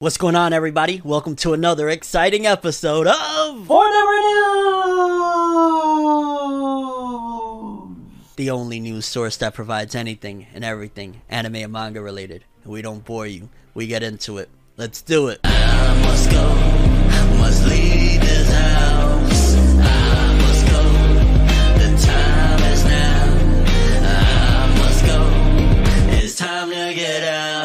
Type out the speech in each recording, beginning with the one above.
What's going on, everybody? Welcome to another exciting episode of Forever News! the only news source that provides anything and everything anime and manga related. We don't bore you. We get into it. Let's do it. I must go. Must leave this house. I must go. The time is now. I must go. It's time to get out.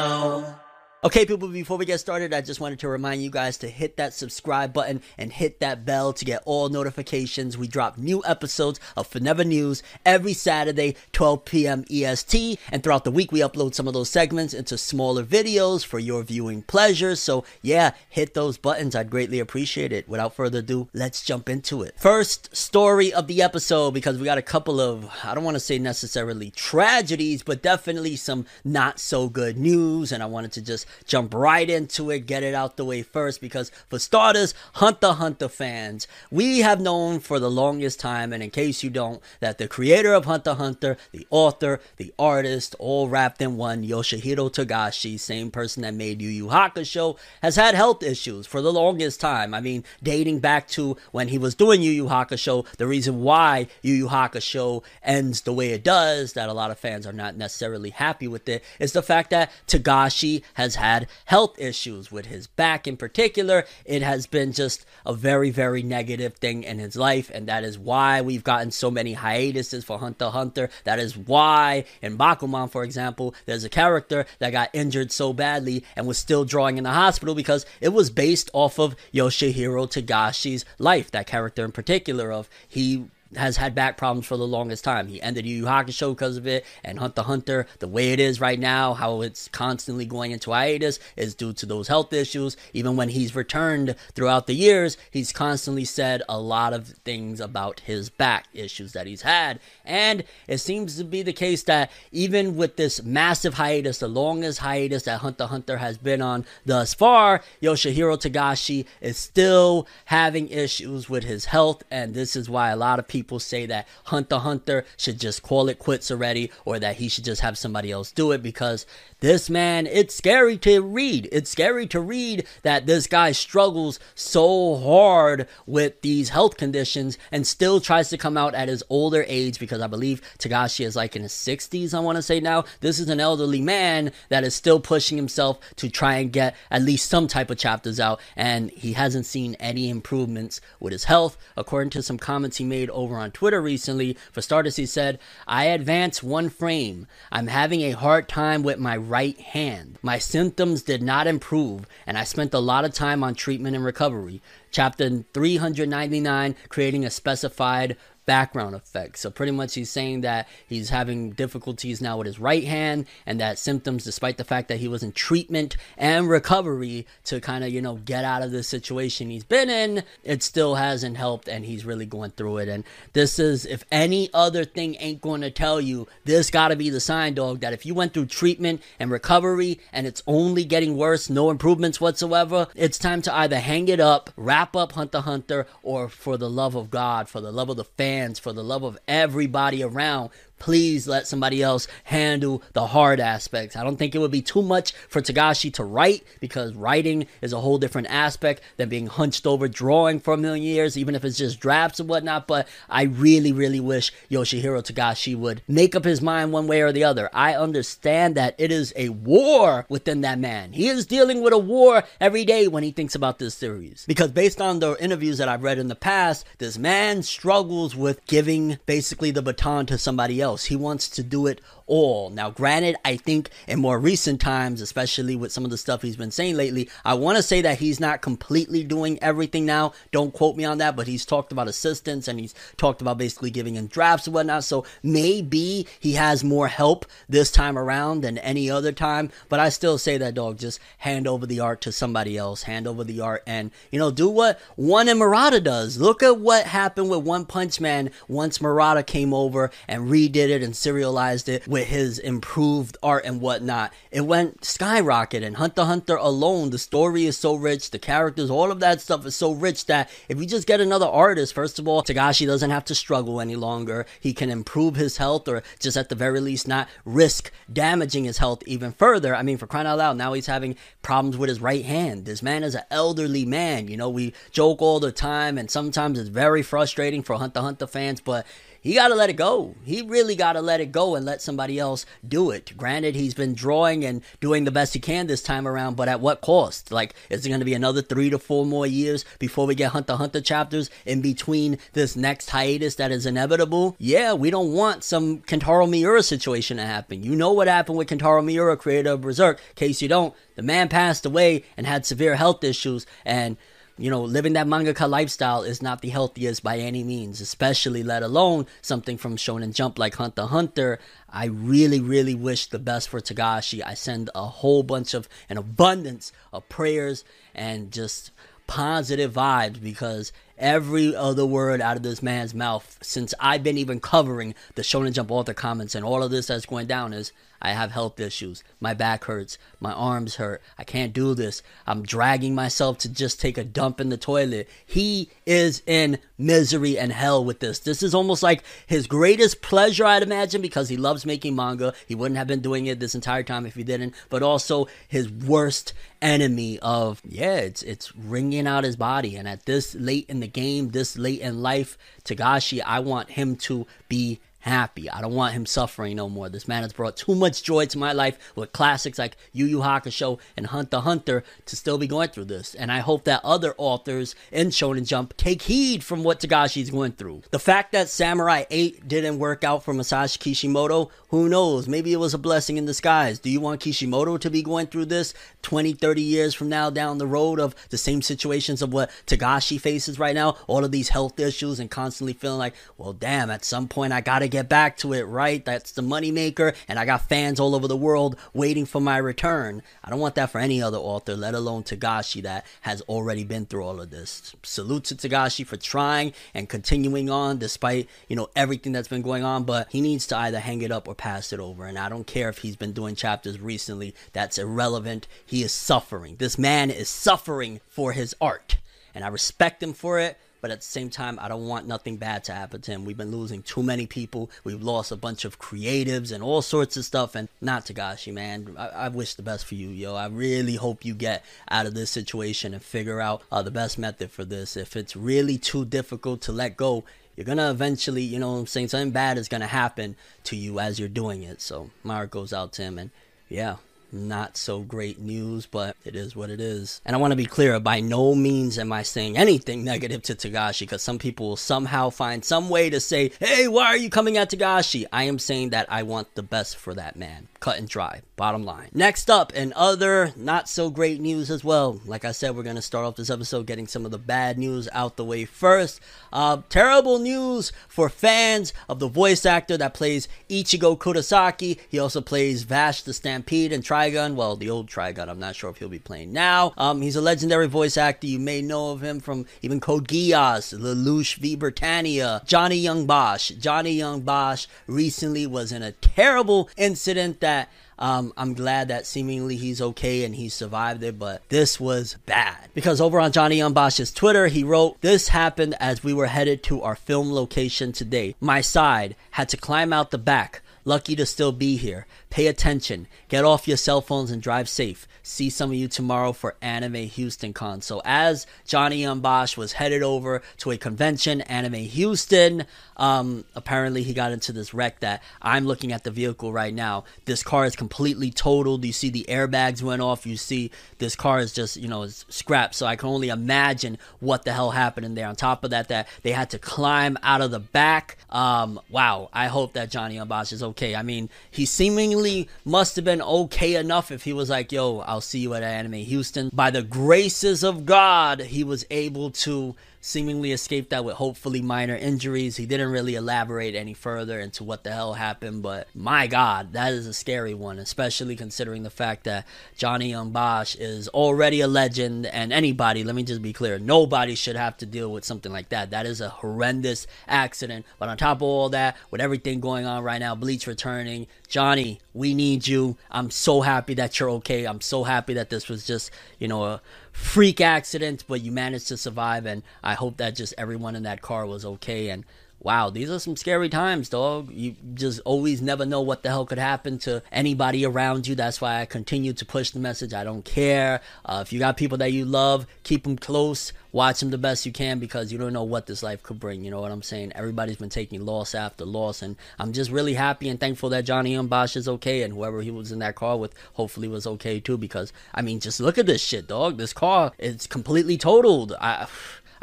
Okay, people, before we get started, I just wanted to remind you guys to hit that subscribe button and hit that bell to get all notifications. We drop new episodes of Forever News every Saturday, 12 p.m. EST. And throughout the week, we upload some of those segments into smaller videos for your viewing pleasure. So, yeah, hit those buttons. I'd greatly appreciate it. Without further ado, let's jump into it. First story of the episode, because we got a couple of, I don't want to say necessarily tragedies, but definitely some not so good news. And I wanted to just jump right into it, get it out the way first, because for starters, Hunter Hunter fans, we have known for the longest time, and in case you don't, that the creator of Hunter Hunter, the author, the artist, all wrapped in one, Yoshihiro Togashi, same person that made Yu Yu Hakusho, has had health issues for the longest time. I mean, dating back to when he was doing Yu Yu Hakusho, the reason why Yu Yu Hakusho ends the way it does, that a lot of fans are not necessarily happy with it, is the fact that Togashi has had health issues with his back in particular. It has been just a very, very negative thing in his life, and that is why we've gotten so many hiatuses for Hunter Hunter. That is why in Bakuman, for example, there's a character that got injured so badly and was still drawing in the hospital because it was based off of Yoshihiro Togashi's life. That character in particular of he has had back problems for the longest time. He ended Yu Yu Hakusho because of it, and Hunter x Hunter, the way it is right now, how it's constantly going into hiatus, is due to those health issues. Even when he's returned throughout the years, he's constantly said a lot of things about his back issues that he's had. And it seems to be the case that even with this massive hiatus, the longest hiatus that Hunter x Hunter has been on thus far, Yoshihiro Togashi is still having issues with his health, and this is why a lot of people people say that Hunter Hunter should just call it quits already or that he should just have somebody else do it because this man, it's scary to read. It's scary to read that this guy struggles so hard with these health conditions and still tries to come out at his older age because I believe Togashi is like in his 60s, I want to say now. This is an elderly man that is still pushing himself to try and get at least some type of chapters out, and he hasn't seen any improvements with his health. According to some comments he made over on Twitter recently, for starters, he said, I advance one frame. I'm having a hard time with my right hand. My symptoms did not improve, and I spent a lot of time on treatment and recovery. Chapter 399 creating a specified background effect. So pretty much he's saying that he's having difficulties now with his right hand and that symptoms despite the fact that he was in treatment and recovery to kind of, you know, get out of the situation he's been in, it still hasn't helped and he's really going through it. And this is if any other thing ain't going to tell you, this got to be the sign dog that if you went through treatment and recovery and it's only getting worse, no improvements whatsoever, it's time to either hang it up, wrap up Hunter Hunter or for the love of God, for the love of the family for the love of everybody around, please let somebody else handle the hard aspects. I don't think it would be too much for Togashi to write because writing is a whole different aspect than being hunched over drawing for a million years, even if it's just drafts and whatnot. But I really, really wish Yoshihiro Togashi would make up his mind one way or the other. I understand that it is a war within that man. He is dealing with a war every day when he thinks about this series. Because based on the interviews that I've read in the past, this man struggles with giving basically the baton to somebody else else. He wants to do it all. Now, granted, I think in more recent times, especially with some of the stuff he's been saying lately, I want to say that he's not completely doing everything now. Don't quote me on that, but he's talked about assistance and he's talked about basically giving him drafts and whatnot. So maybe he has more help this time around than any other time. But I still say that, dog, just hand over the art to somebody else, hand over the art, and, you know, do what one in Murata does. Look at what happened with One Punch Man once Murata came over and redid it and serialized it with his improved art and whatnot. It went skyrocket. And Hunter Hunter alone, the story is so rich, the characters, all of that stuff is so rich that if you just get another artist, first of all, Togashi doesn't have to struggle any longer. He can improve his health or just at the very least not risk damaging his health even further. I mean, for crying out loud, now he's having problems with his right hand. This man is an elderly man. You know, we joke all the time, and sometimes it's very frustrating for Hunter Hunter fans, but he got to let it go. He really got to let it go and let somebody else do it. Granted, he's been drawing and doing the best he can this time around, but at what cost? Like, is it going to be another three to four more years before we get Hunter Hunter chapters in between this next hiatus that is inevitable? Yeah, we don't want some Kentaro Miura situation to happen. You know what happened with Kentaro Miura, creator of Berserk. In case you don't, the man passed away and had severe health issues and you know, living that mangaka lifestyle is not the healthiest by any means, especially let alone something from Shonen Jump like Hunter Hunter. I really, really wish the best for Togashi. I send a whole bunch of an abundance of prayers and just positive vibes because every other word out of this man's mouth since I've been even covering the Shonen Jump author comments and all of this that's going down is I have health issues. My back hurts. My arms hurt. I can't do this. I'm dragging myself to just take a dump in the toilet. He is in misery and hell with this. This is almost like his greatest pleasure, I'd imagine, because he loves making manga. He wouldn't have been doing it this entire time if he didn't. But also his worst enemy of yeah, it's it's wringing out his body. And at this late in the game, this late in life, Togashi, I want him to be happy. I don't want him suffering no more. This man has brought too much joy to my life with classics like Yu Yu Hakusho and Hunter Hunter to still be going through this. And I hope that other authors in Shonen Jump take heed from what Togashi's going through. The fact that Samurai 8 didn't work out for Masashi Kishimoto, who knows? Maybe it was a blessing in disguise. Do you want Kishimoto to be going through this 20, 30 years from now down the road of the same situations of what Togashi faces right now? All of these health issues and constantly feeling like, well, damn, at some point I gotta get back to it, right? That's the moneymaker, and I got fans all over the world waiting for my return. I don't want that for any other author, let alone Togashi, that has already been through all of this. Salute to Togashi for trying and continuing on despite, you know, everything that's been going on, but he needs to either hang it up or pass it over. And I don't care if he's been doing chapters recently, that's irrelevant. He is suffering. This man is suffering for his art. And I respect him for it but at the same time, I don't want nothing bad to happen to him. We've been losing too many people. We've lost a bunch of creatives and all sorts of stuff. And not Togashi, man. I, I wish the best for you, yo. I really hope you get out of this situation and figure out uh, the best method for this. If it's really too difficult to let go, you're gonna eventually, you know what I'm saying, something bad is gonna happen to you as you're doing it. So my heart goes out to him and yeah, not so great news, but it is what it is. And I want to be clear by no means am I saying anything negative to Togashi because some people will somehow find some way to say, hey, why are you coming at Togashi? I am saying that I want the best for that man. Cut and dry. Bottom line. Next up, in other not so great news as well. Like I said, we're going to start off this episode getting some of the bad news out the way first. Uh, terrible news for fans of the voice actor that plays Ichigo Kurosaki. He also plays Vash the Stampede and Trigun. Well, the old Trigun. I'm not sure if he'll be playing now. Um, he's a legendary voice actor. You may know of him from even Code Geass, Lelouch v Britannia, Johnny Young Bosch. Johnny Young Bosch recently was in a terrible incident that. Um, I'm glad that seemingly he's okay and he survived it, but this was bad. Because over on Johnny Young Bosch's Twitter, he wrote, This happened as we were headed to our film location today. My side had to climb out the back. Lucky to still be here. Pay attention. Get off your cell phones and drive safe. See some of you tomorrow for Anime Houston Con. So as Johnny Bosch was headed over to a convention, Anime Houston, um, apparently he got into this wreck that I'm looking at the vehicle right now. This car is completely totaled. You see the airbags went off. You see this car is just, you know, scrapped. So I can only imagine what the hell happened in there. On top of that, that they had to climb out of the back. Um, wow. I hope that Johnny Bosch is okay. I mean, he seemingly must have been okay enough if he was like, yo, I'll see you at Anime Houston. By the graces of God, he was able to seemingly escaped that with hopefully minor injuries. He didn't really elaborate any further into what the hell happened, but my God, that is a scary one, especially considering the fact that Johnny Bosch is already a legend, and anybody, let me just be clear, nobody should have to deal with something like that. That is a horrendous accident. But on top of all that, with everything going on right now, Bleach returning, Johnny, we need you. I'm so happy that you're okay. I'm so happy that this was just, you know, a freak accident, but you managed to survive. And I hope that just everyone in that car was okay. And wow, these are some scary times, dog. You just always never know what the hell could happen to anybody around you. That's why I continue to push the message. I don't care. Uh, if you got people that you love, keep them close. Watch them the best you can because you don't know what this life could bring. You know what I'm saying? Everybody's been taking loss after loss, and I'm just really happy and thankful that Johnny Bosch is okay, and whoever he was in that car with hopefully was okay too. Because I mean, just look at this shit, dog. This car is completely totaled. I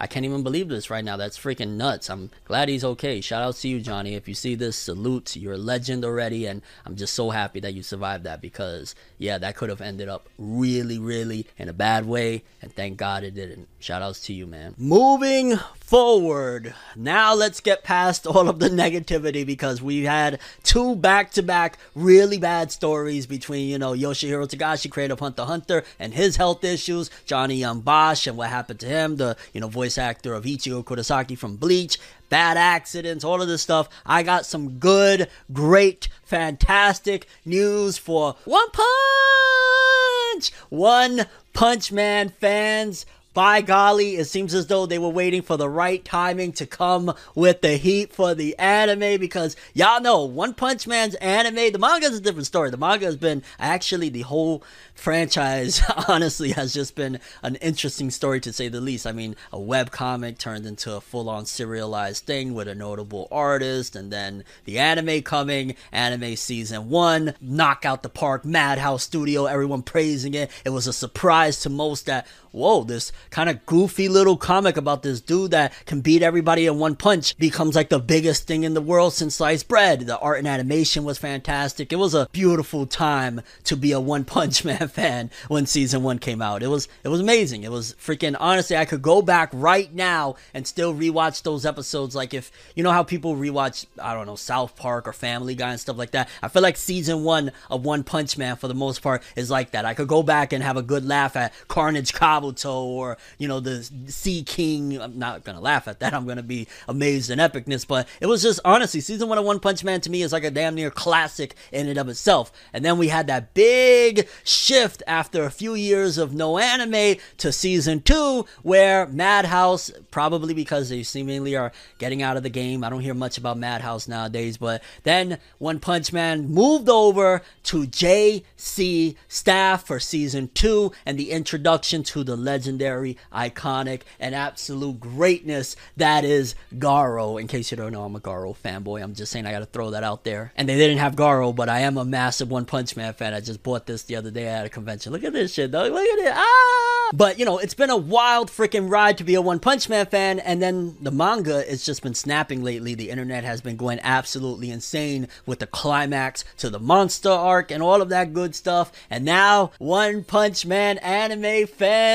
I can't even believe this right now. That's freaking nuts. I'm glad he's okay. Shout out to you, Johnny. If you see this, salute. You're a legend already, and I'm just so happy that you survived that because, yeah, that could have ended up really, really in a bad way, and thank God it didn't. Shout outs to you, man. Moving forward, now let's get past all of the negativity because we had two back to back really bad stories between, you know, Yoshihiro Togashi, creator of Hunter Hunter, and his health issues, Johnny Bosch, and what happened to him, the, you know, voice voice actor of Ichigo Kurosaki from Bleach, bad accidents, all of this stuff. I got some good, great, fantastic news for One Punch! One Punch Man fans by golly, it seems as though they were waiting for the right timing to come with the heat for the anime because y'all know One Punch Man's anime, the manga is a different story. The manga has been actually the whole franchise, honestly, has just been an interesting story to say the least. I mean, a web comic turned into a full on serialized thing with a notable artist, and then the anime coming, anime season one, knock out the park, Madhouse Studio, everyone praising it. It was a surprise to most that whoa, this kind of goofy little comic about this dude that can beat everybody in one punch becomes like the biggest thing in the world since sliced bread. The art and animation was fantastic. It was a beautiful time to be a One Punch Man fan when season one came out. It was it was amazing. It was freaking honestly, I could go back right now and still rewatch those episodes. Like if you know how people rewatch, I don't know, South Park or Family Guy and stuff like that. I feel like season one of One Punch Man for the most part is like that. I could go back and have a good laugh at Carnage Cobb Kabuto or, you know, the Sea King. I'm not going to laugh at that. I'm going to be amazed in epicness. But it was just, honestly, season one of One Punch Man to me is like a damn near classic in and of itself. And then we had that big shift after a few years of no anime to season two, where Madhouse, probably because they seemingly are getting out of the game. I don't hear much about Madhouse nowadays. But then One Punch Man moved over to JC Staff for season two and the introduction to the the legendary, iconic, and absolute greatness that is Garo. In case you don't know, I'm a Garo fanboy. I'm just saying I gotta throw that out there. And they didn't have Garo, but I am a massive One Punch Man fan. I just bought this the other day at a convention. Look at this shit, though. Look at it. Ah! But, you know, it's been a wild freaking ride to be a One Punch Man fan. And then the manga, it's just been snapping lately. The internet has been going absolutely insane with the climax to the monster arc and all of that good stuff. And now, One Punch Man anime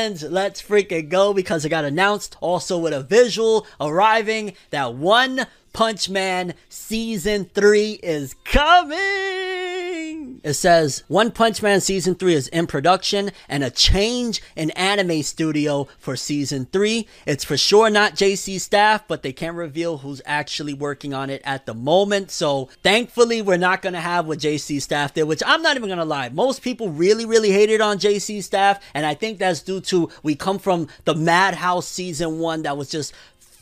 fans let's freaking go because it got announced also with a visual arriving that One Punch Man Season 3 is coming! It says One Punch Man Season 3 is in production and a change in anime studio for Season 3. It's for sure not JC staff, but they can't reveal who's actually working on it at the moment. So thankfully, we're not going to have what JC staff did, which I'm not even going to lie. Most people really, really hated on JC staff. And I think that's due to we come from the Madhouse Season 1 that was just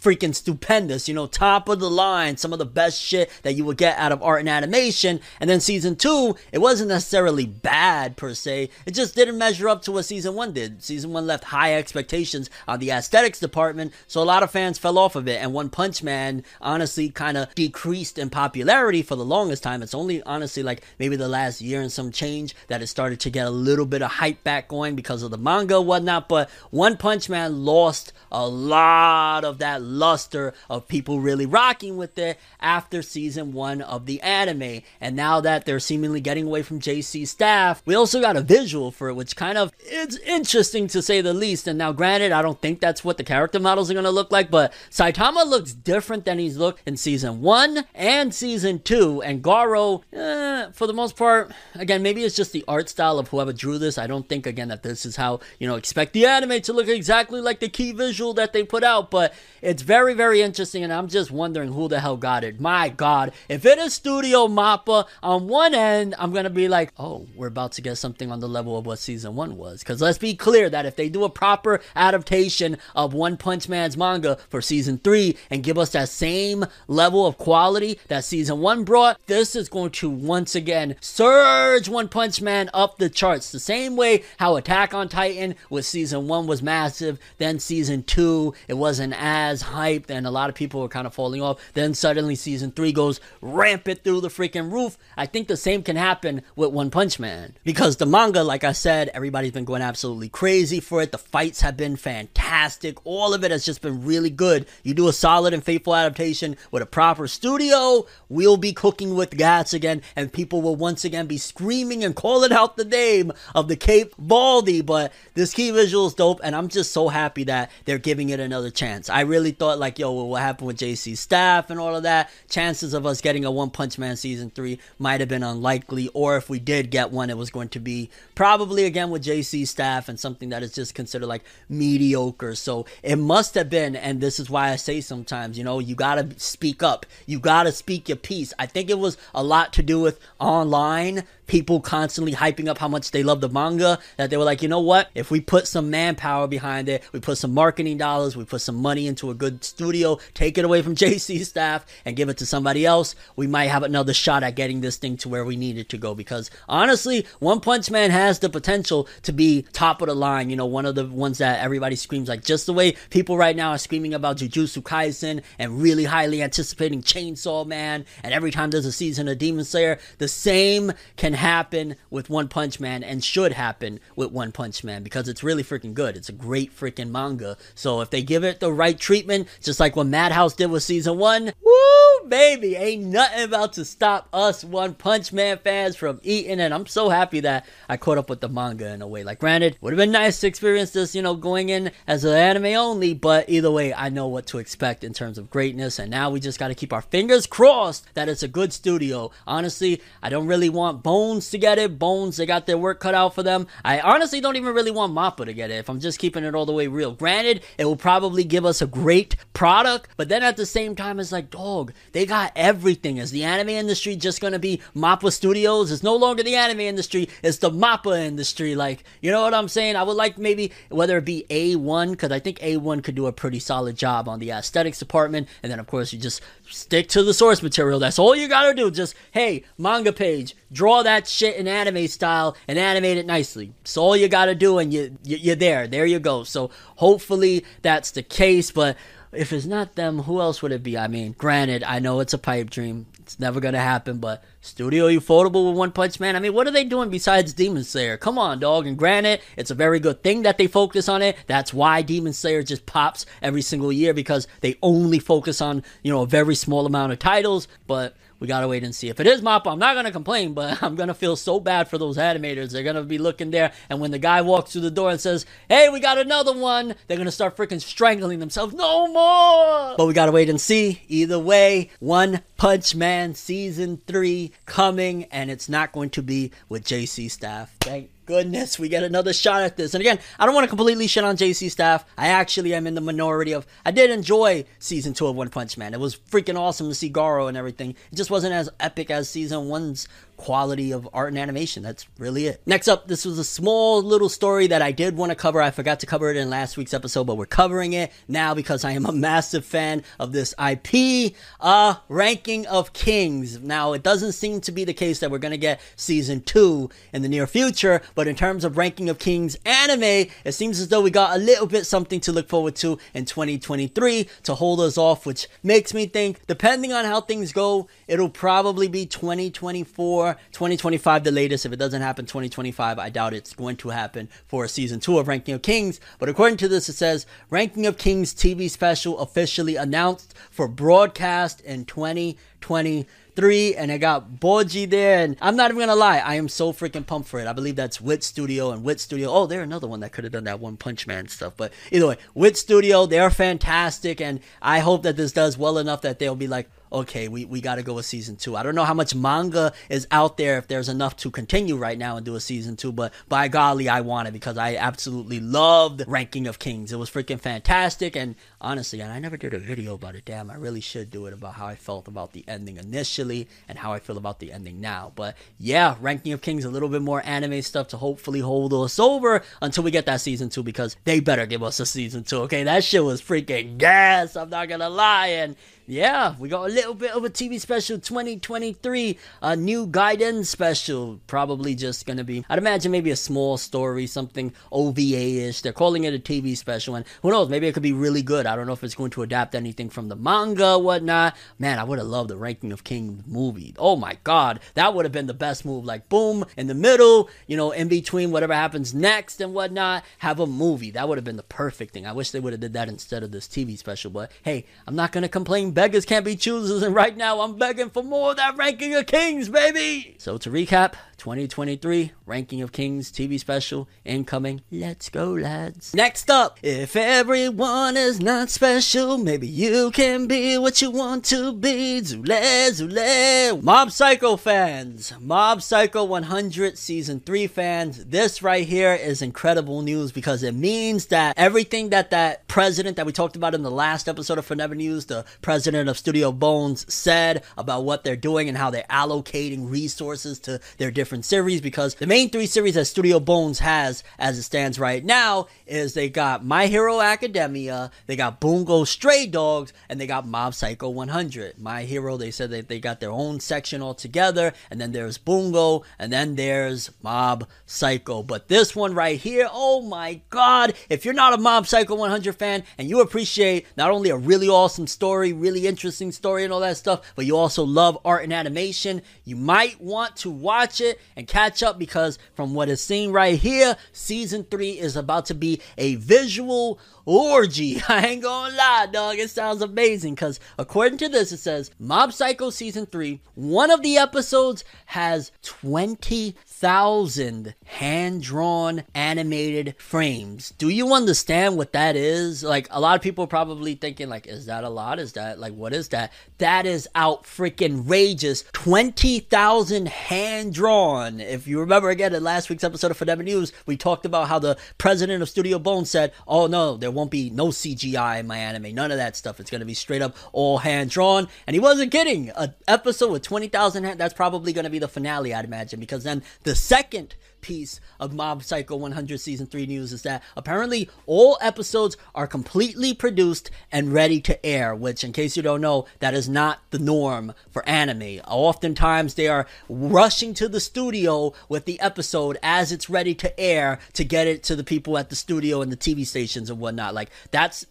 freaking stupendous, you know, top of the line, some of the best shit that you would get out of art and animation. And then season two, it wasn't necessarily bad per se, it just didn't measure up to what season one did. Season one left high expectations on the aesthetics department, so a lot of fans fell off of it. And One Punch Man honestly kind of decreased in popularity for the longest time. It's only honestly like maybe the last year and some change that it started to get a little bit of hype back going because of the manga whatnot. But One Punch Man lost a lot of that luster of people really rocking with it after season one of the anime. And now that they're seemingly getting away from JC staff, we also got a visual for it, which kind of it's interesting to say the least. And now, granted, I don't think that's what the character models are going to look like, but Saitama looks different than he's looked in season one and season two. And Garo, eh, for the most part, again, maybe it's just the art style of whoever drew this. I don't think, again, that this is how, you know, expect the anime to look exactly like the key visual that they put out, but it's very, very interesting. And I'm just wondering who the hell got it. My God, if it is Studio Mappa, on one end, I'm to be like, oh, we're about to get something on the level of what season one was. Because let's be clear that if they do a proper adaptation of One Punch Man's manga for season three and give us that same level of quality that season one brought, this is going to once again surge One Punch Man up the charts. The same way how Attack on Titan with season one was massive, then season two, it wasn't as hyped, and a lot of people were kind of falling off. Then suddenly season three goes rampant through the freaking roof. I think the same can happen with One Punch Man. Because the manga, like I said, everybody's been going absolutely crazy for it. The fights have been fantastic. All of it has just been really good. You do a solid and faithful adaptation with a proper studio, we'll be cooking with gas again, and people will once again be screaming and calling out the name of the Caped Baldy. But this key visual is dope, and I'm just so happy that they're giving it another chance. I really thought, like, yo, what happened with JC staff and all of that? Chances of us getting a One Punch Man season three might have been unlikely, or if we did get one, it was going to be probably again with JC staff and something that is just considered like mediocre. So it must have been, and this is why I say sometimes, you know, you gotta speak up, you gotta speak your piece. I think it was a lot to do with online people constantly hyping up how much they love the manga that they were like, you know what? If we put some manpower behind it, we put some marketing dollars, we put some money into a good studio, take it away from JC staff and give it to somebody else, we might have another shot at getting this thing to where we need it to go. Because honestly, One Punch Man has the potential to be top of the line. You know, one of the ones that everybody screams like just the way people right now are screaming about Jujutsu Kaisen and really highly anticipating Chainsaw Man. And every time there's a season of Demon Slayer, the same can happen with One Punch Man and should happen with One Punch Man because it's really freaking good. It's a great freaking manga. So if they give it the right treatment, just like what Madhouse did with season one, woo, baby, ain't nothing about to stop us One Punch Man fans from eating. And I'm so happy that I caught up with the manga in a way. Like, granted, would have been nice to experience this, you know, going in as an anime only, but either way, I know what to expect in terms of greatness. And now we just got to keep our fingers crossed that it's a good studio. Honestly, I don't really want Bones to get it. Bones, they got their work cut out for them. I honestly don't even really want Mappa to get it if I'm just keeping it all the way real. Granted, it will probably give us a great product, but then at the same time, it's like, dog, they got everything. Is the anime industry just gonna be Mappa Studios? It's no longer the anime industry, it's the Mappa industry. Like, you know what I'm saying? I would like maybe whether it be A1, because I think A1 could do a pretty solid job on the aesthetics department, and then of course you just stick to the source material. That's all you gotta do. Just, hey, manga page, draw that shit in anime style and animate it nicely. That's all you gotta do, and you, you you're there. There you go. So hopefully that's the case, but if it's not them, who else would it be? I mean, granted, I know it's a pipe dream. It's never gonna happen, but Studio Ufotable with One Punch Man. I mean, what are they doing besides Demon Slayer? Come on, dog. And granted, it's a very good thing that they focus on it. That's why Demon Slayer just pops every single year because they only focus on, you know, a very small amount of titles. But we gotta wait and see. If it is Mappa, I'm not gonna complain, but I'm gonna feel so bad for those animators. They're gonna be looking there, and when the guy walks through the door and says, "Hey, we got another one," they're gonna start freaking strangling themselves. No more. But we gotta wait and see. Either way, One Punch Man season three coming, and it's not going to be with JC staff. Thank goodness we get another shot at this. And again, I don't want to completely shit on JC staff. I actually am in the minority of I did enjoy season two of One Punch Man. It was freaking awesome to see Garo and everything. It just wasn't as epic as season one's quality of art and animation. That's really it. Next up, this was a small little story that I did want to cover. I forgot to cover it in last week's episode, but we're covering it now because I am a massive fan of this IP, uh, Ranking of Kings. Now, it doesn't seem to be the case that we're going to get season two in the near future, but in terms of Ranking of Kings anime, it seems as though we got a little bit something to look forward to in 2023 to hold us off, which makes me think, depending on how things go, it'll probably be 2024 for 2025, the latest. If it doesn't happen 2025, I doubt it's going to happen for season two of Ranking of Kings. But according to this, it says Ranking of Kings TV special officially announced for broadcast in 2020 three, and I got Bojji there, and I'm not even gonna lie, I am so freaking pumped for it. I believe that's Wit Studio and Wit Studio. Oh, they're another one that could have done that One Punch Man stuff, but either way, Wit Studio, they're fantastic, and I hope that this does well enough that they'll be like, okay, we, we got to go with season two. I don't know how much manga is out there if there's enough to continue right now and do a season two, but by golly, I want it because I absolutely loved Ranking of Kings. It was freaking fantastic, and honestly, and I never did a video about it. Damn, I really should do it about how I felt about the ending initially and how I feel about the ending now. But yeah, Ranking of Kings, a little bit more anime stuff to hopefully hold us over until we get that season two because they better give us a season two, okay? That shit was freaking gas, I'm not gonna lie, and yeah, we got a little bit of a TV special 2023, a new Gaiden special. Probably just gonna be, I'd imagine maybe a small story, something OVA ish. They're calling it a TV special, and who knows, maybe it could be really good. I don't know if it's going to adapt anything from the manga, whatnot. Man, I would have loved the Ranking of Kings movie. Oh my god, that would have been the best move. Like, boom, in the middle, you know, in between whatever happens next and whatnot, have a movie. That would have been the perfect thing. I wish they would have did that instead of this TV special, but hey, I'm not gonna complain beggars can't be choosers, and right now I'm begging for more of that Ranking of Kings, baby! So to recap, 2023 Ranking of Kings TV special incoming. Let's go, lads. Next up, if everyone is not special, maybe you can be what you want to be. Zule, Zule. Mob Psycho fans, Mob Psycho 100 Season 3 fans, this right here is incredible news because it means that everything that that president that we talked about in the last episode of Forever News, the president of Studio Bones, said about what they're doing and how they're allocating resources to their different series because the main three series that Studio Bones has as it stands right now is they got My Hero Academia, they got Bungo Stray Dogs, and they got Mob Psycho 100. My Hero, they said that they got their own section altogether, and then there's Bungo, and then there's Mob Psycho. But this one right here, oh my god, if you're not a Mob Psycho 100 fan and you appreciate not only a really awesome story, really interesting story, and all that stuff, but you also love art and animation, you might want to watch it and catch up because from what is seen right here, season three is about to be a visual orgy. I ain't gonna lie, dog. It sounds amazing because according to this, it says Mob Psycho season three, one of the episodes has 20,000 hand drawn animated frames. Do you understand what that is? Like, a lot of people probably thinking, like, is that a lot? Is that, like, what is that? That is out freaking rageous. 20,000 hand drawn. If you remember again in last week's episode of Forever News, we talked about how the president of Studio Bones said, oh no, there won't be no CGI in my anime. None of that stuff. It's to be straight up all hand drawn. And he wasn't kidding. An episode with 20,000 hand, that's probably to be the finale, I'd imagine, because then the second piece of Mob Psycho 100 Season 3 news is that apparently all episodes are completely produced and ready to air, which, in case you don't know, that is not the norm for anime. Oftentimes they are rushing to the studio with the episode as it's ready to air to get it to the people at the studio and the TV stations and whatnot. Like, that's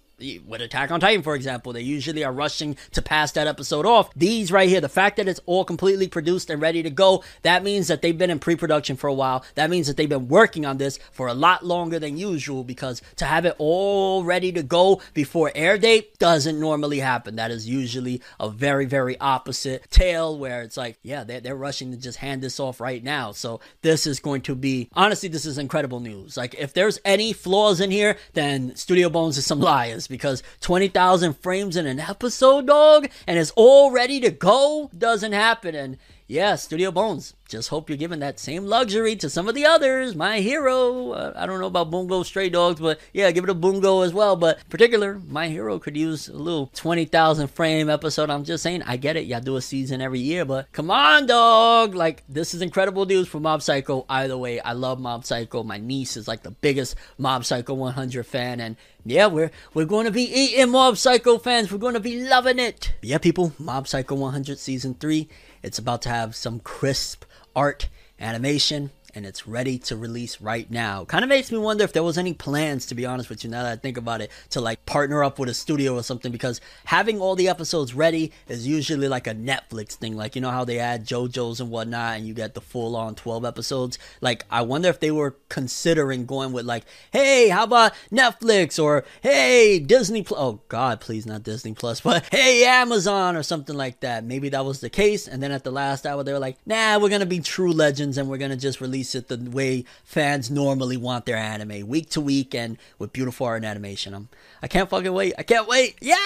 with Attack on Titan, for example, they usually are rushing to pass that episode off. These right here, the fact that it's all completely produced and ready to go, that means that they've been in pre production for a while. That means that they've been working on this for a lot longer than usual because to have it all ready to go before air date doesn't normally happen. That is usually a very, very opposite tale where it's like, yeah, they're, they're rushing to just hand this off right now. So this is going to be, honestly, this is incredible news. Like, if there's any flaws in here, then Studio Bones is some liars because 20,000 frames in an episode, dog, and it's all ready to go doesn't happen. And yeah, Studio Bones, just hope you're giving that same luxury to some of the others. My hero, uh, I don't know about Bungo Stray Dogs, but yeah, give it a Bungo as well. But particular, my hero could use a little 20,000 frame episode. I'm just saying, I get it. Y'all do a season every year, but come on, dog. Like, this is incredible news for Mob Psycho. Either way, I love Mob Psycho. My niece is like the biggest Mob Psycho 100 fan, and yeah, we're we're going to be eating Mob Psycho fans. We're going to be loving it. Yeah, people, Mob Psycho 100 season three. It's about to have some crisp art, animation, and it's ready to release right now. Kind of makes me wonder if there was any plans, to be honest with you, now that I think about it, to like partner up with a studio or something because having all the episodes ready is usually like a Netflix thing. Like, you know how they add JoJo's and whatnot and you get the full on 12 episodes? Like, I wonder if they were considering going with like, hey, how about Netflix or hey, Disney Plus? Oh, God, please not Disney Plus, but hey, Amazon or something like that. Maybe that was the case. And then at the last hour, they were like, nah, we're going to be true legends and we're going to just release it the way fans normally want their anime, week to week and with beautiful art and animation. I'm, I can't fucking wait. I can't wait. Yeah!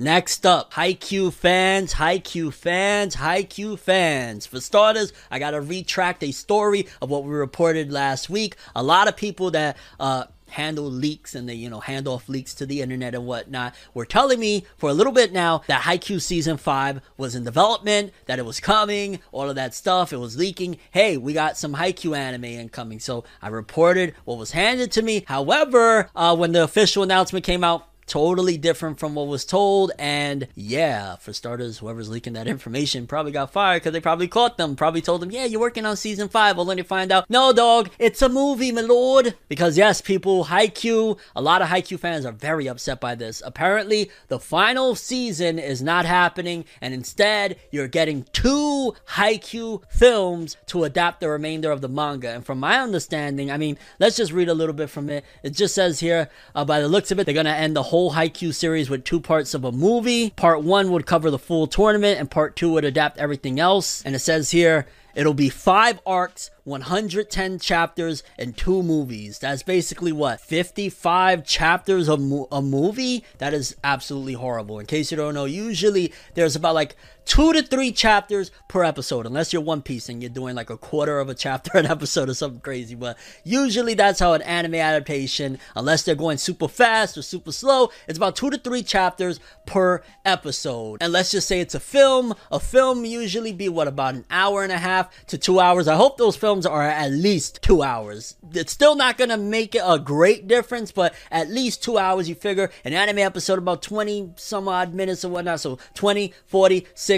Next up, Haikyuu fans, Haikyuu fans, Haikyuu fans. For starters, I gotta retract a story of what we reported last week. A lot of people that uh, handle leaks and they, you know, hand off leaks to the internet and whatnot were telling me for a little bit now that Haikyuu season 5 was in development, that it was coming, all of that stuff, it was leaking. Hey, we got some Haikyuu anime incoming. So I reported what was handed to me. However, uh, when the official announcement came out, totally different from what was told. And yeah, for starters, whoever's leaking that information probably got fired because they probably caught them, probably told them, yeah, you're working on season five. Only to find out, no, dog, it's a movie, my lord. Because yes, people, Haikyuu, a lot of Haikyuu fans are very upset by this. Apparently, the final season is not happening, and instead, you're getting two Haikyuu films to adapt the remainder of the manga. And from my understanding, I mean, let's just read a little bit from it. It just says here, uh, by the looks of it, they're gonna end the whole whole Haikyuu series with two parts of a movie. Part one would cover the full tournament, and part two would adapt everything else. And it says here, it'll be five arcs 110 chapters and two movies. That's basically what 55 chapters of mo- a movie. That is absolutely horrible. In case you don't know, usually there's about like two to three chapters per episode, unless you're One Piece and you're doing like a quarter of a chapter an episode or something crazy. But usually that's how an anime adaptation, unless they're going super fast or super slow, it's about two to three chapters per episode. And let's just say it's a film. A film usually be what about an hour and a half to two hours. I hope those films are at least two hours. It's still not gonna make a great difference, but at least two hours. You figure an anime episode about 20 some odd minutes or whatnot. So 20, 40, 60.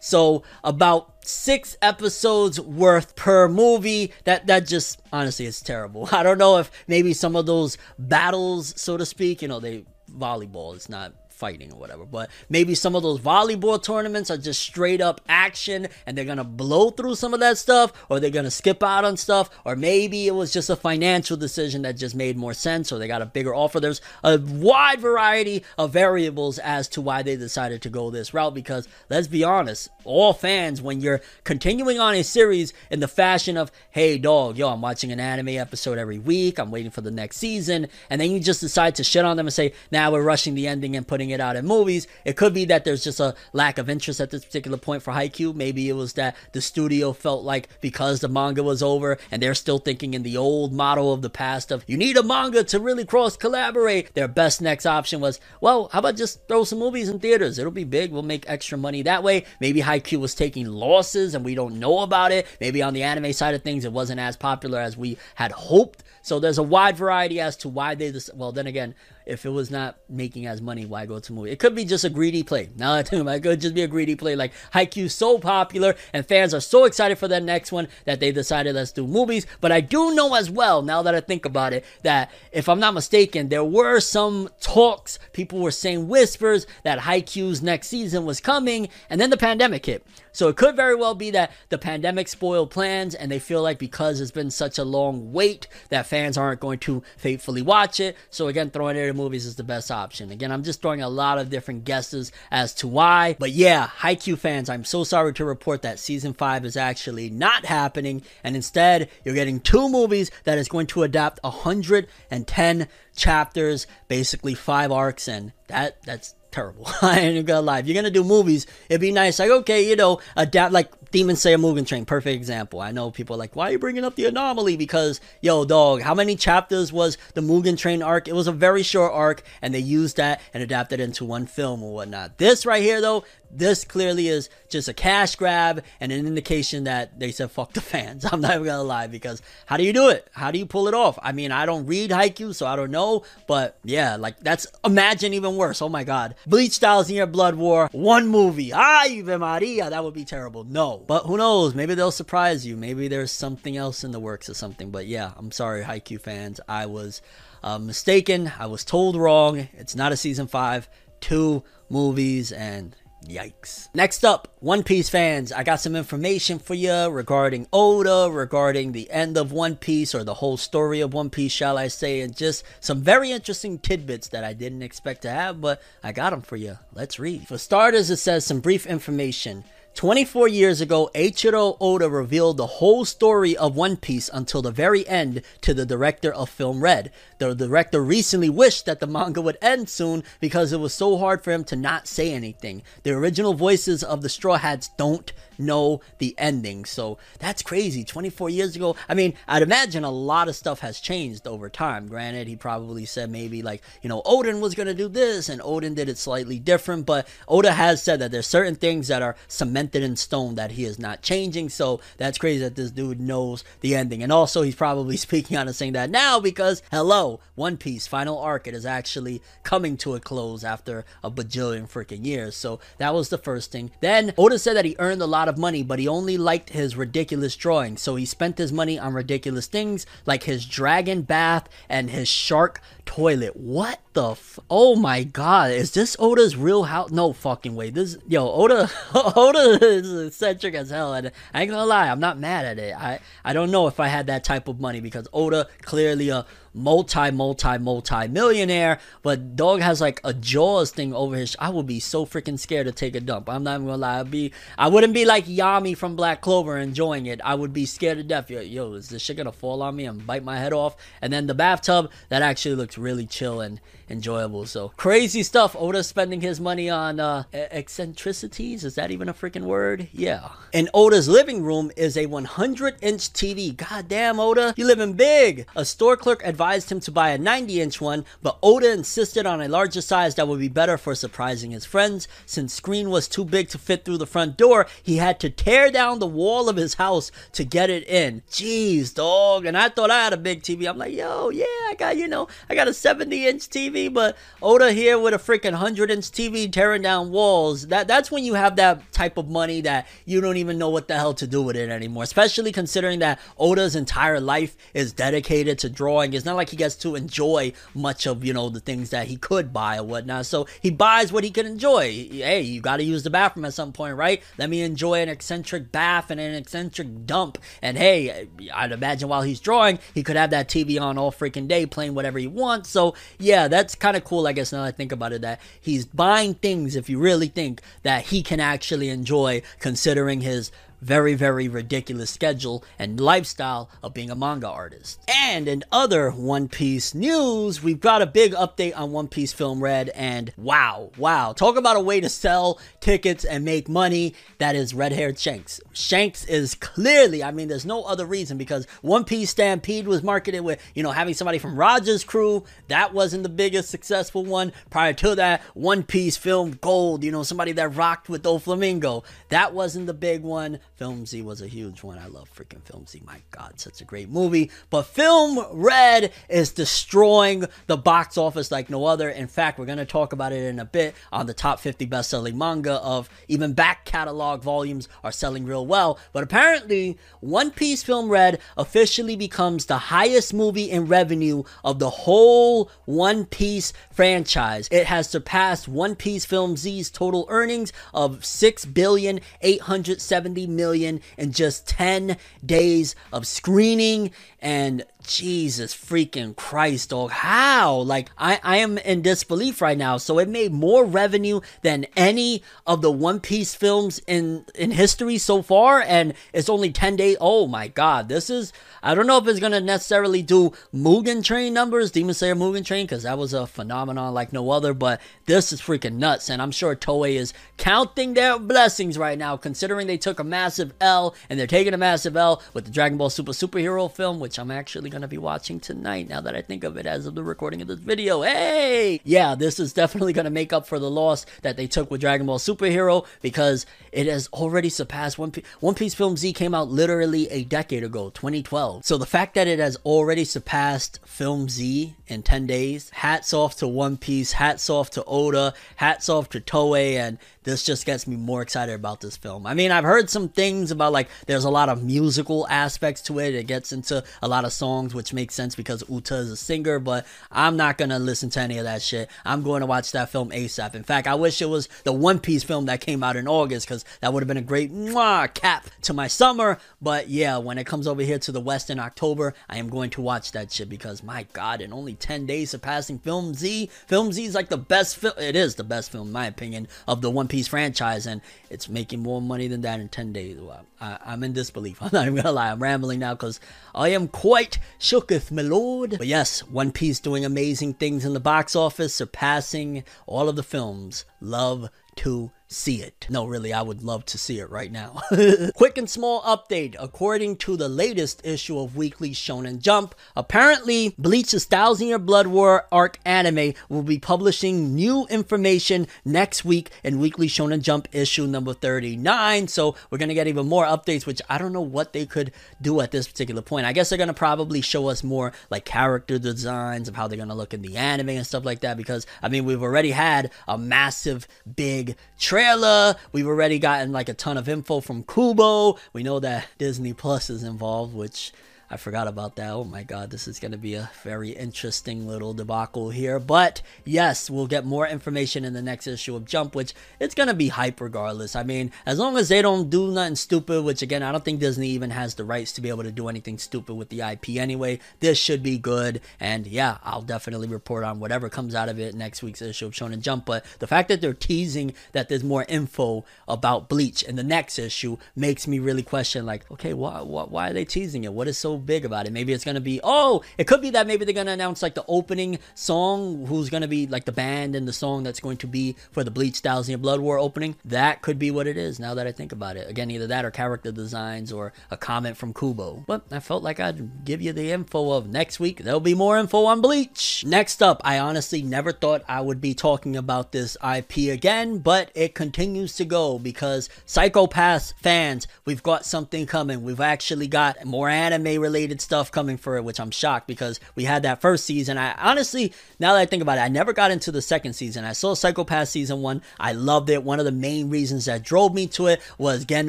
So about six episodes worth per movie. That that just honestly is terrible. I don't know if maybe some of those battles, so to speak, you know, they volleyball. It's not fighting or whatever. But maybe some of those volleyball tournaments are just straight up action and they're gonna blow through some of that stuff, or they're gonna skip out on stuff, or maybe it was just a financial decision that just made more sense, or they got a bigger offer. There's a wide variety of variables as to why they decided to go this route because let's be honest, all fans, when you're continuing on a series in the fashion of, hey dog, yo, I'm watching an anime episode every week, I'm waiting for the next season, and then you just decide to shit on them and say, now nah, we're rushing the ending and putting it out in movies. It could be that there's just a lack of interest at this particular point for Haikyuu. Maybe it was that the studio felt like because the manga was over and they're still thinking in the old model of the past of you need a manga to really cross collaborate. Their best next option was, well, how about just throw some movies in theaters? It'll be big. We'll make extra money that way. Maybe Haikyuu was taking losses and we don't know about it. Maybe on the anime side of things, it wasn't as popular as we had hoped. So there's a wide variety as to why they. Well, then again, if it was not making as money, why go to movie? It could be just a greedy play. Now I think it could just be a greedy play. Like Haikyuu's so popular and fans are so excited for the next one that they decided let's do movies. But I do know as well, now that I think about it, that if I'm not mistaken, there were some talks. People were saying whispers that Haikyuu's next season was coming, and then the pandemic hit. So it could very well be that the pandemic spoiled plans and they feel like because it's been such a long wait that fans aren't going to faithfully watch it. So again, throwing it in movies is the best option. Again, I'm just throwing a lot of different guesses as to why. But yeah, Haikyuu fans, I'm so sorry to report that season 5 is actually not happening and instead you're getting two movies that is going to adapt 110 chapters, basically 5 arcs and that that's terrible. I ain't gonna lie. If you're gonna do movies, it'd be nice. Like, okay, you know, adapt like Demon Slayer Mugen Train, perfect example. I know people are like, why are you bringing up the anomaly? Because, yo, dog, how many chapters was the Mugen Train arc? It was a very short arc, and they used that and adapted into one film or whatnot. This right here, though, this clearly is just a cash grab and an indication that they said fuck the fans. I'm not even gonna lie because how do you do it? How do you pull it off? I mean, I don't read Haikyuu, so I don't know, but yeah, like that's imagine even worse. Oh my god, Bleach Thousand Year Blood War, one movie. Ay, Maria, that would be terrible. No. But who knows? Maybe they'll surprise you. Maybe there's something else in the works or something. But yeah, I'm sorry, Haikyuu fans. I was uh, mistaken. I was told wrong. It's not a season five, two movies, and Yikes. Next up, One Piece fans, I got some information for you regarding Oda, regarding the end of One Piece or the whole story of One Piece, shall I say, and just some very interesting tidbits that I didn't expect to have, but I got them for you. Let's read. For starters, it says some brief information. 24 years ago, Eiichiro Oda revealed the whole story of One Piece until the very end to the director of Film Red. The director recently wished that the manga would end soon because it was so hard for him to not say anything. The original voices of the Straw Hats don't know the ending. So that's crazy. 24 years ago. I mean, I'd imagine a lot of stuff has changed over time. Granted, he probably said maybe like, you know, Odin was going to do this and Odin did it slightly different. But Oda has said that there's certain things that are cemented in stone that he is not changing. So that's crazy that this dude knows the ending. And also, he's probably speaking on and saying that now because, hello, Oh, One Piece final arc, it is actually coming to a close after a bajillion freaking years. So that was the first thing. Then Oda said that he earned a lot lot of money, but he only liked his ridiculous drawings. So he spent his money on ridiculous things like his dragon bath and his shark toilet. What the f- Oh my god, is this Oda's real house? No fucking way. This yo, Oda Oda is eccentric as hell and I ain't gonna lie, I'm not mad at it. I I don't know if I had that type of money because Oda clearly a multi, multi, multi millionaire, but dog has like a jaws thing over his. I would be so freaking scared to take a dump. I'm not even gonna lie. I'd be, I wouldn't be like Yami from Black Clover enjoying it. I would be scared to death. Yo, yo, is this shit gonna fall on me and bite my head off? And then the bathtub that actually looks really chill and enjoyable. So crazy stuff. Oda spending his money on uh, eccentricities. Is that even a freaking word? Yeah. And Oda's living room is a 100 inch TV. God damn, Oda, you living big. A store clerk advised him to buy a 90 inch one, but Oda insisted on a larger size that would be better for surprising his friends. Since screen was too big to fit through the front door, he had to tear down the wall of his house to get it in. Jeez, dog. And I thought I had a big TV. I'm like, yo, yeah, I got, you know, I got a 70 inch TV but Oda here with a freaking 100 inch TV tearing down walls. That That's when you have that type of money that you don't even know what the hell to do with it anymore. Especially considering that Oda's entire life is dedicated to drawing. It's not like he gets to enjoy much of, you know, the things that he could buy or whatnot. So he buys what he can enjoy. Hey, you got to use the bathroom at some point, right? Let me enjoy an eccentric bath and an eccentric dump. And hey, I'd imagine while he's drawing, he could have that TV on all freaking day playing whatever he wants. So yeah, that's that's kind of cool, I guess, now I think about it, that he's buying things if you really think that he can actually enjoy, considering his very, very ridiculous schedule and lifestyle of being a manga artist. And in other One Piece news, we've got a big update on One Piece Film Red, and wow, wow, talk about a way to sell tickets and make money. That is red haired Shanks. Shanks is clearly, I mean, there's no other reason because One Piece Stampede was marketed with, you know, having somebody from Roger's crew. That wasn't the biggest successful one. Prior to that, One Piece Film Gold, you know, somebody that rocked with Doflamingo. That wasn't the big one. Film Z was a huge one. I love freaking Film Z. My God, such a great movie. But Film Red is destroying the box office like no other. In fact, we're going to talk about it in a bit on the top 50 best selling manga of even back catalog volumes are selling real well. But apparently, One Piece Film Red officially becomes the highest movie in revenue of the whole One Piece franchise. It has surpassed One Piece Film Z's total earnings of 6 billion 870 million million in just 10 days of screening and Jesus freaking Christ, dog. How? Like, I, I am in disbelief right now. So it made more revenue than any of the One Piece films in, in history so far. And it's only 10 days. Oh my God. This is, I don't know if it's going to necessarily do Mugen Train numbers, Demon Slayer Mugen Train, because that was a phenomenon like no other. But this is freaking nuts. And I'm sure Toei is counting their blessings right now, considering they took a massive massive L, and they're taking a massive L with the Dragon Ball Super superhero film, which I'm actually going to be watching tonight now that I think of it as of the recording of this video. Hey! Yeah, this is definitely going to make up for the loss that they took with Dragon Ball Superhero because it has already surpassed One Piece. One Piece Film Z came out literally a decade ago, 2012. So the fact that it has already surpassed Film Z in 10 days, hats off to One Piece, hats off to Oda, hats off to Toei, and this just gets me more excited about this film. I mean, I've heard some things about like there's a lot of musical aspects to it. It gets into a lot of songs, which makes sense because Uta is a singer, but I'm not gonna listen to any of that shit. I'm going to watch that film ASAP. In fact, I wish it was the One Piece film that came out in August because that would have been a great mwah, cap to my summer. But yeah, when it comes over here to the West in October, I am going to watch that shit because my god, in only 10 days surpassing Film Z, Film Z is like the best film. It is the best film, in my opinion, of the One Piece franchise, and it's making more money than that in 10 days. Well, I, am in disbelief. I'm not even gonna lie. I'm rambling now because I am quite shooketh, my lord. But yes, One Piece doing amazing things in the box office, surpassing all of the films. Love to see it. No, really, I would love to see it right now. Quick and small update. According to the latest issue of Weekly Shonen Jump, apparently Bleach's Thousand Year Blood War arc anime will be publishing new information next week in Weekly Shonen Jump issue number 39. So we're going to get even more updates, which I don't know what they could do at this particular point. I guess they're going to probably show us more like character designs of how they're going to look in the anime and stuff like that because, I mean, we've already had a massive, big trailer trailer. We've already gotten like a ton of info from Kubo. We know that Disney Plus is involved, which I forgot about that. Oh my god, this is going to be a very interesting little debacle here. But yes, we'll get more information in the next issue of Jump, which it's going to be hype regardless. I mean, as long as they don't do nothing stupid, which again, I don't think Disney even has the rights to be able to do anything stupid with the IP anyway, this should be good. And yeah, I'll definitely report on whatever comes out of it next week's issue of Shonen Jump. But the fact that they're teasing that there's more info about Bleach in the next issue makes me really question, like, okay, why, why, why are they teasing it? What is so big about it. Maybe it's gonna be oh, it could be that maybe they're gonna announce like the opening song, who's gonna be like the band and the song that's going to be for the Bleach Thousand Year Blood War opening. That could be what it is. Now that I think about it, again, either that or character designs or a comment from Kubo. But I felt like I'd give you the info of next week. There'll be more info on Bleach. Next up, I honestly never thought I would be talking about this IP again, but it continues to go because Psycho-Pass fans, we've got something coming. We've actually got more anime related stuff coming for it, which I'm shocked because we had that first season. I honestly, now that I think about it, I never got into the second season. I saw Psycho-Pass season one. I loved it. One of the main reasons that drove me to it was Gen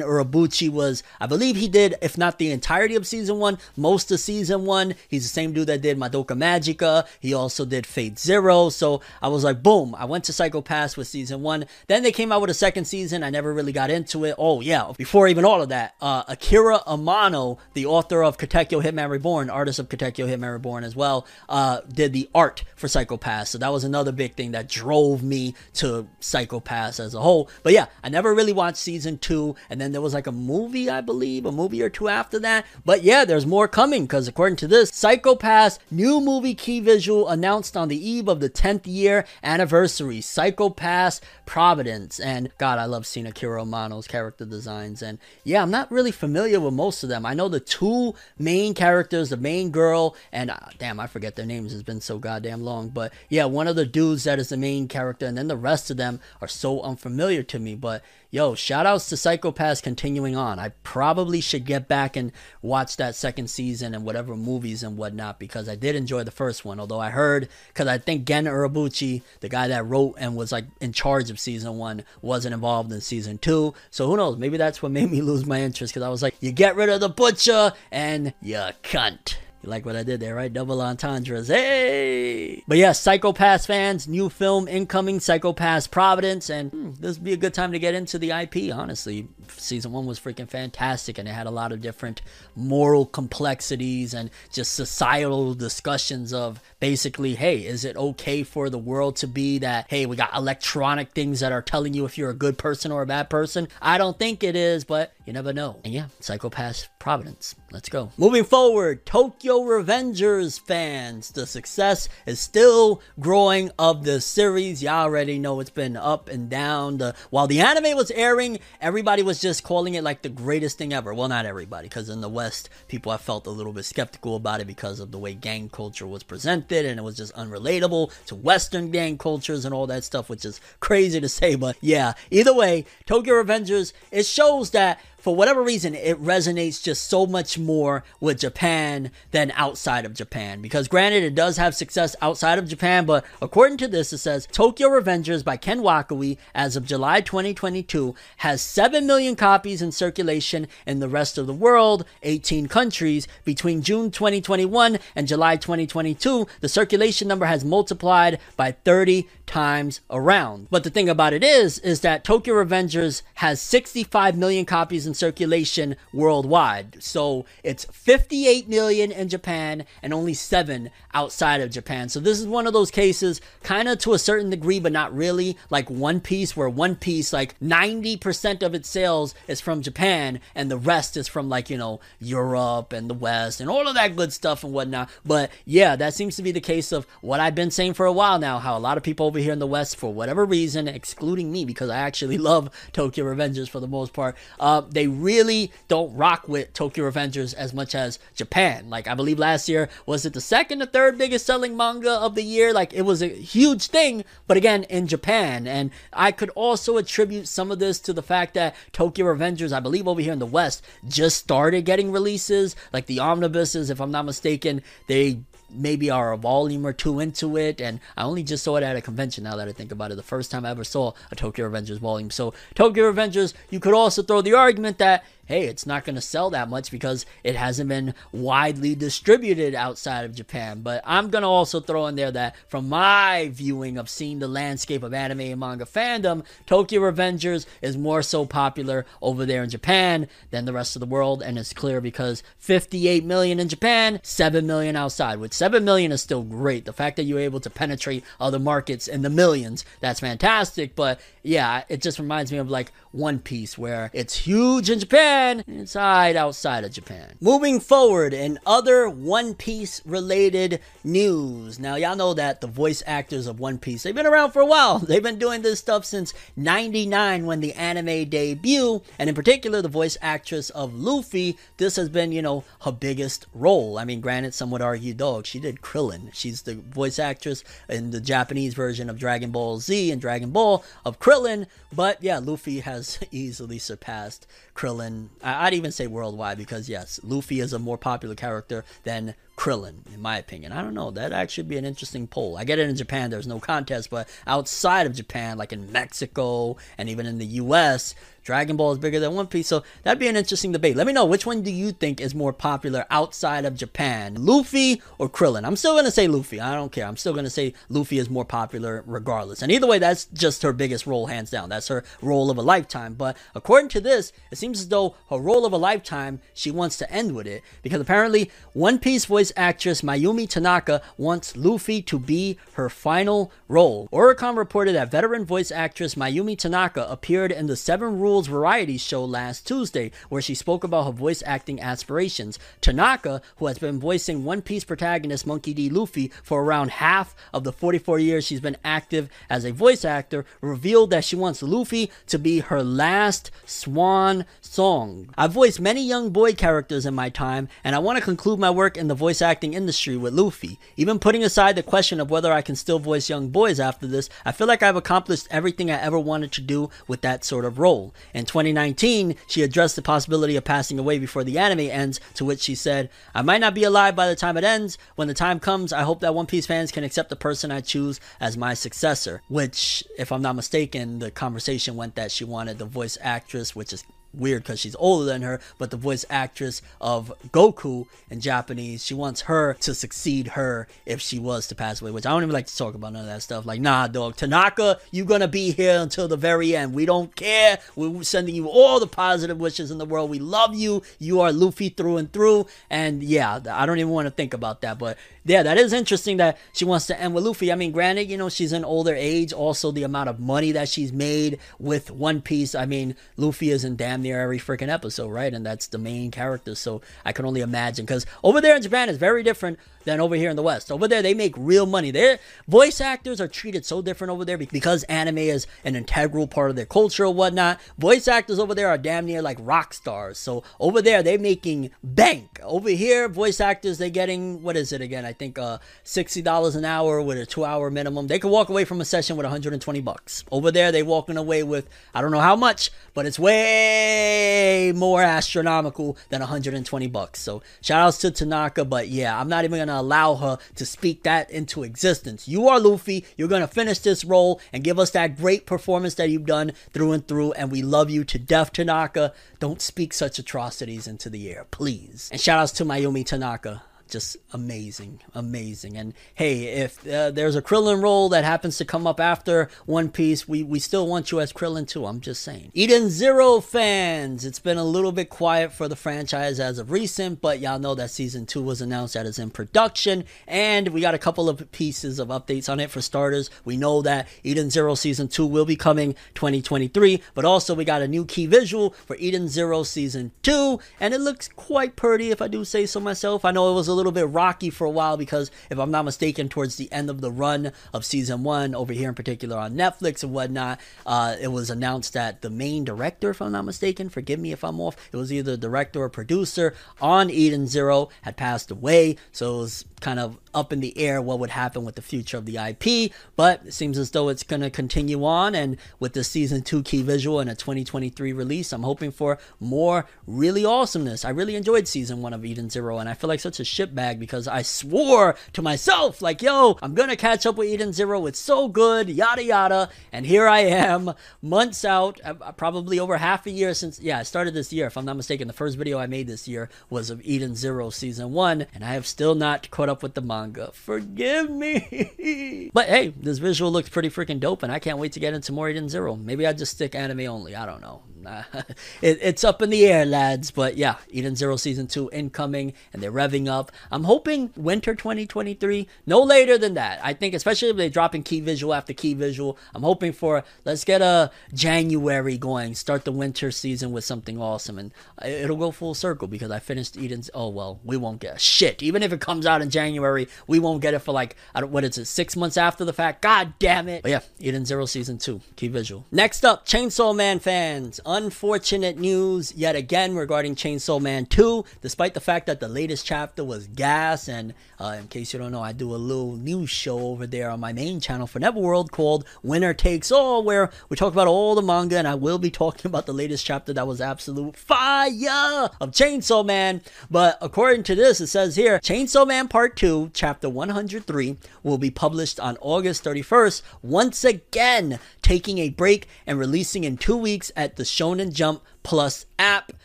Urobuchi was, I believe he did, if not the entirety of season one, most of season one. He's the same dude that did Madoka Magica. He also did Fate Zero. So I was like, boom, I went to Psycho-Pass with season one. Then they came out with a second season. I never really got into it. Oh yeah, before even all of that, uh, Akira Amano, the author of Katekyo Hitman Reborn, artist of Katekyo Hitman Reborn as well, uh, did the art for Psycho-Pass. So that was another big thing that drove me to Psycho-Pass as a whole. But yeah, I never really watched season two. And then there was like a movie, I believe, a movie or two after that. But yeah, there's more coming because according to this, Psycho-Pass new movie key visual announced on the eve of the 10th year anniversary. Psycho-Pass Providence. And God, I love seeing Akira character designs. And yeah, I'm not really familiar with most of them. I know the two main characters, the main girl, and uh, damn, I forget their names. It's been so goddamn long. But yeah, one of the dudes that is the main character, and then the rest of them are so unfamiliar to me. But yo, shout outs to Psycho-Pass continuing on. I probably should get back and watch that second season and whatever movies and whatnot because I did enjoy the first one. Although I heard, because I think Gen Urobuchi, the guy that wrote and was like in charge of season one, wasn't involved in season two. So who knows? Maybe that's what made me lose my interest because I was like, you get rid of the butcher and you cunt. You like what I did there, right? Double entendres. Hey! But yeah, Psycho-Pass fans, new film incoming, Psycho-Pass Providence, and hmm, this would be a good time to get into the IP, honestly. Season one was freaking fantastic, and it had a lot of different moral complexities and just societal discussions of basically, hey, is it okay for the world to be that, hey, we got electronic things that are telling you if you're a good person or a bad person? I don't think it is, but you never know. And yeah, Psycho-Pass Providence. Let's go. Moving forward, Tokyo Revengers fans. The success is still growing of the series. Y'all already know it's been up and down. The while the anime was airing, everybody was just calling it like the greatest thing ever. Well, not everybody, because in the West, people have felt a little bit skeptical about it because of the way gang culture was presented, and it was just unrelatable to Western gang cultures and all that stuff, which is crazy to say. But yeah, either way, Tokyo Revengers, it shows that for whatever reason, it resonates just so much more with Japan than outside of Japan. Because granted, it does have success outside of Japan, but according to this, it says Tokyo Revengers by Ken Wakui, as of July 2022, has 7 million copies in circulation in the rest of the world, 18 countries. Between June 2021 and July 2022, the circulation number has multiplied by 30 times around. But the thing about it is, is that Tokyo Revengers has 65 million copies in circulation worldwide. So it's 58 million in Japan and only 7 outside of Japan. So this is one of those cases, kind of to a certain degree, but not really, like One Piece, where One Piece, like 90% of its sales is from Japan and the rest is from like, you know, Europe and the West and all of that good stuff and whatnot. But yeah, that seems to be the case of what I've been saying for a while now, how a lot of people over here in the West, for whatever reason, excluding me, because I actually love Tokyo Revengers for the most part, uh, they really don't rock with Tokyo Avengers as much as Japan. Like, I believe last year, was it the second or third biggest selling manga of the year? Like, it was a huge thing, but again, in Japan. And I could also attribute some of this to the fact that Tokyo Avengers, I believe over here in the West, just started getting releases. Like, the omnibuses, if I'm not mistaken, they maybe are a volume or two into it, and I only just saw it at a convention now that I think about it. The first time I ever saw a Tokyo Avengers volume. So, Tokyo Avengers, you could also throw the argument that hey, it's not going to sell that much because it hasn't been widely distributed outside of Japan. But I'm going to also throw in there that from my viewing of seeing the landscape of anime and manga fandom, Tokyo Revengers is more so popular over there in Japan than the rest of the world. And it's clear because 58 million in Japan, 7 million outside, which 7 million is still great. The fact that you're able to penetrate other markets in the millions, that's fantastic. But yeah, it just reminds me of like One Piece, where it's huge in Japan Japan, inside outside of Japan. Moving forward in other One Piece related news. Now, y'all know that the voice actors of One Piece, they've been around for a while. They've been doing this stuff since 99 when the anime debuted, and in particular, the voice actress of Luffy, this has been, you know, her biggest role. I mean, granted, some would argue, dog, she did Krillin. She's the voice actress in the Japanese version of Dragon Ball Z and Dragon Ball of Krillin, but yeah, Luffy has easily surpassed Krillin. I'd even say worldwide because yes, Luffy is a more popular character than Krillin, in my opinion. I don't know. That actually be an interesting poll. I get it in Japan, there's no contest, but outside of Japan, like in Mexico and even in the US, Dragon Ball is bigger than One Piece. So that'd be an interesting debate. Let me know which one do you think is more popular outside of Japan, Luffy or Krillin? I'm still gonna say Luffy. I don't care. I'm still gonna say Luffy is more popular regardless. And either way, that's just her biggest role, hands down. That's her role of a lifetime. But according to this, it seems as though her role of a lifetime, she wants to end with it because apparently One Piece voice actress Mayumi Tanaka wants Luffy to be her final role. Oricon reported that veteran voice actress Mayumi Tanaka appeared in the Seven Rules variety show last Tuesday, where she spoke about her voice acting aspirations. Tanaka, who has been voicing One Piece protagonist Monkey D. Luffy for around half of the 44 years she's been active as a voice actor, revealed that she wants Luffy to be her last swan song. I've voiced many young boy characters in my time, and I want to conclude my work in the voice acting industry with Luffy. Even putting aside the question of whether I can still voice young boys after this, I feel like I've accomplished everything I ever wanted to do with that sort of role. In 2019, she addressed the possibility of passing away before the anime ends, to which she said, I might not be alive by the time it ends. When the time comes, I hope that One Piece fans can accept the person I choose as my successor. Which, if I'm not mistaken, the conversation went that she wanted the voice actress, which is weird because she's older than her, but the voice actress of Goku in Japanese, she wants her to succeed her if she was to pass away, which I don't even like to talk about none of that stuff. Like, nah, dog, Tanaka, you gonna be here until the very end. We don't care. We're sending you all the positive wishes in the world. We love you. You are Luffy through and through. And yeah, I don't even want to think about that, but yeah, that is interesting that she wants to end with Luffy. I mean, granted, you know, she's an older age. Also, the amount of money that she's made with One Piece. I mean, Luffy is in damn near every freaking episode, right? And that's the main character. So I can only imagine. Because over there in Japan, it's very different than over here in the West. Over there, they make real money. Their voice actors are treated so different over there because anime is an integral part of their culture or whatnot. Voice actors over there are damn near like rock stars. So over there, they're making bank. Over here, voice actors, they're getting, what is it again? I think uh, $60 an hour with a two hour minimum. They could walk away from a session with 120 bucks. Over there, they're walking away with, I don't know how much, but it's way more astronomical than 120 bucks. So shout outs to Tanaka, but yeah, I'm not even going to allow her to speak that into existence. You are Luffy. You're going to finish this role and give us that great performance that you've done through and through. And we love you to death, Tanaka. Don't speak such atrocities into the air, please. And shout outs to Mayumi Tanaka just amazing, amazing. And hey, if uh, there's a Krillin role that happens to come up after One Piece, we, we still want you as Krillin too. I'm just saying. Eden Zero fans, it's been a little bit quiet for the franchise as of recent, but y'all know that season two was announced that is in production, and we got a couple of pieces of updates on it. For starters, we know that Eden Zero season two will be coming 2023, but also we got a new key visual for Eden Zero season two, and it looks quite pretty if I do say so myself. I know it was a little bit rocky for a while because, if I'm not mistaken, towards the end of the run of season one, over here in particular on Netflix and whatnot, uh, it was announced that the main director, if I'm not mistaken, forgive me if I'm off, it was either director or producer on Eden Zero had passed away. So it was kind of up in the air what would happen with the future of the IP, but it seems as though it's going to continue on. And with the season two key visual and a 2023 release, I'm hoping for more really awesomeness. I really enjoyed season one of Eden Zero, and I feel like such a shitbag because I swore to myself, like, yo, I'm going to catch up with Eden Zero. It's so good, yada yada. And here I am, months out, uh, probably over half a year since, yeah, I started this year, if I'm not mistaken. The first video I made this year was of Eden Zero season one, and I have still not caught up with the. Forgive me. but hey, this visual looks pretty freaking dope, and I can't wait to get into more Eden Zero. Maybe I just stick anime only. I don't know. it, it's up in the air, lads. But yeah, Eden Zero Season 2 incoming, and they're revving up. I'm hoping winter 2023, no later than that. I think, especially if they're dropping key visual after key visual, I'm hoping for let's get a January going, start the winter season with something awesome, and it'll go full circle because I finished Eden's. Oh, well, we won't get shit. Even if it comes out in January, we won't get it for like, I don't, what is it, six months after the fact? God damn it. But yeah, Eden Zero Season 2, key visual. Next up, Chainsaw Man fans unfortunate news yet again regarding Chainsaw Man 2. Despite the fact that the latest chapter was gas, and uh, in case you don't know, I do a little news show over there on my main channel for Neverworld called Winner Takes All, where we talk about all the manga, and I will be talking about the latest chapter that was absolute fire of Chainsaw Man. But according to this, it says here Chainsaw Man Part 2, Chapter 103, will be published on August 31st, once again taking a break and releasing in two weeks at the Shonen Jump Plus app.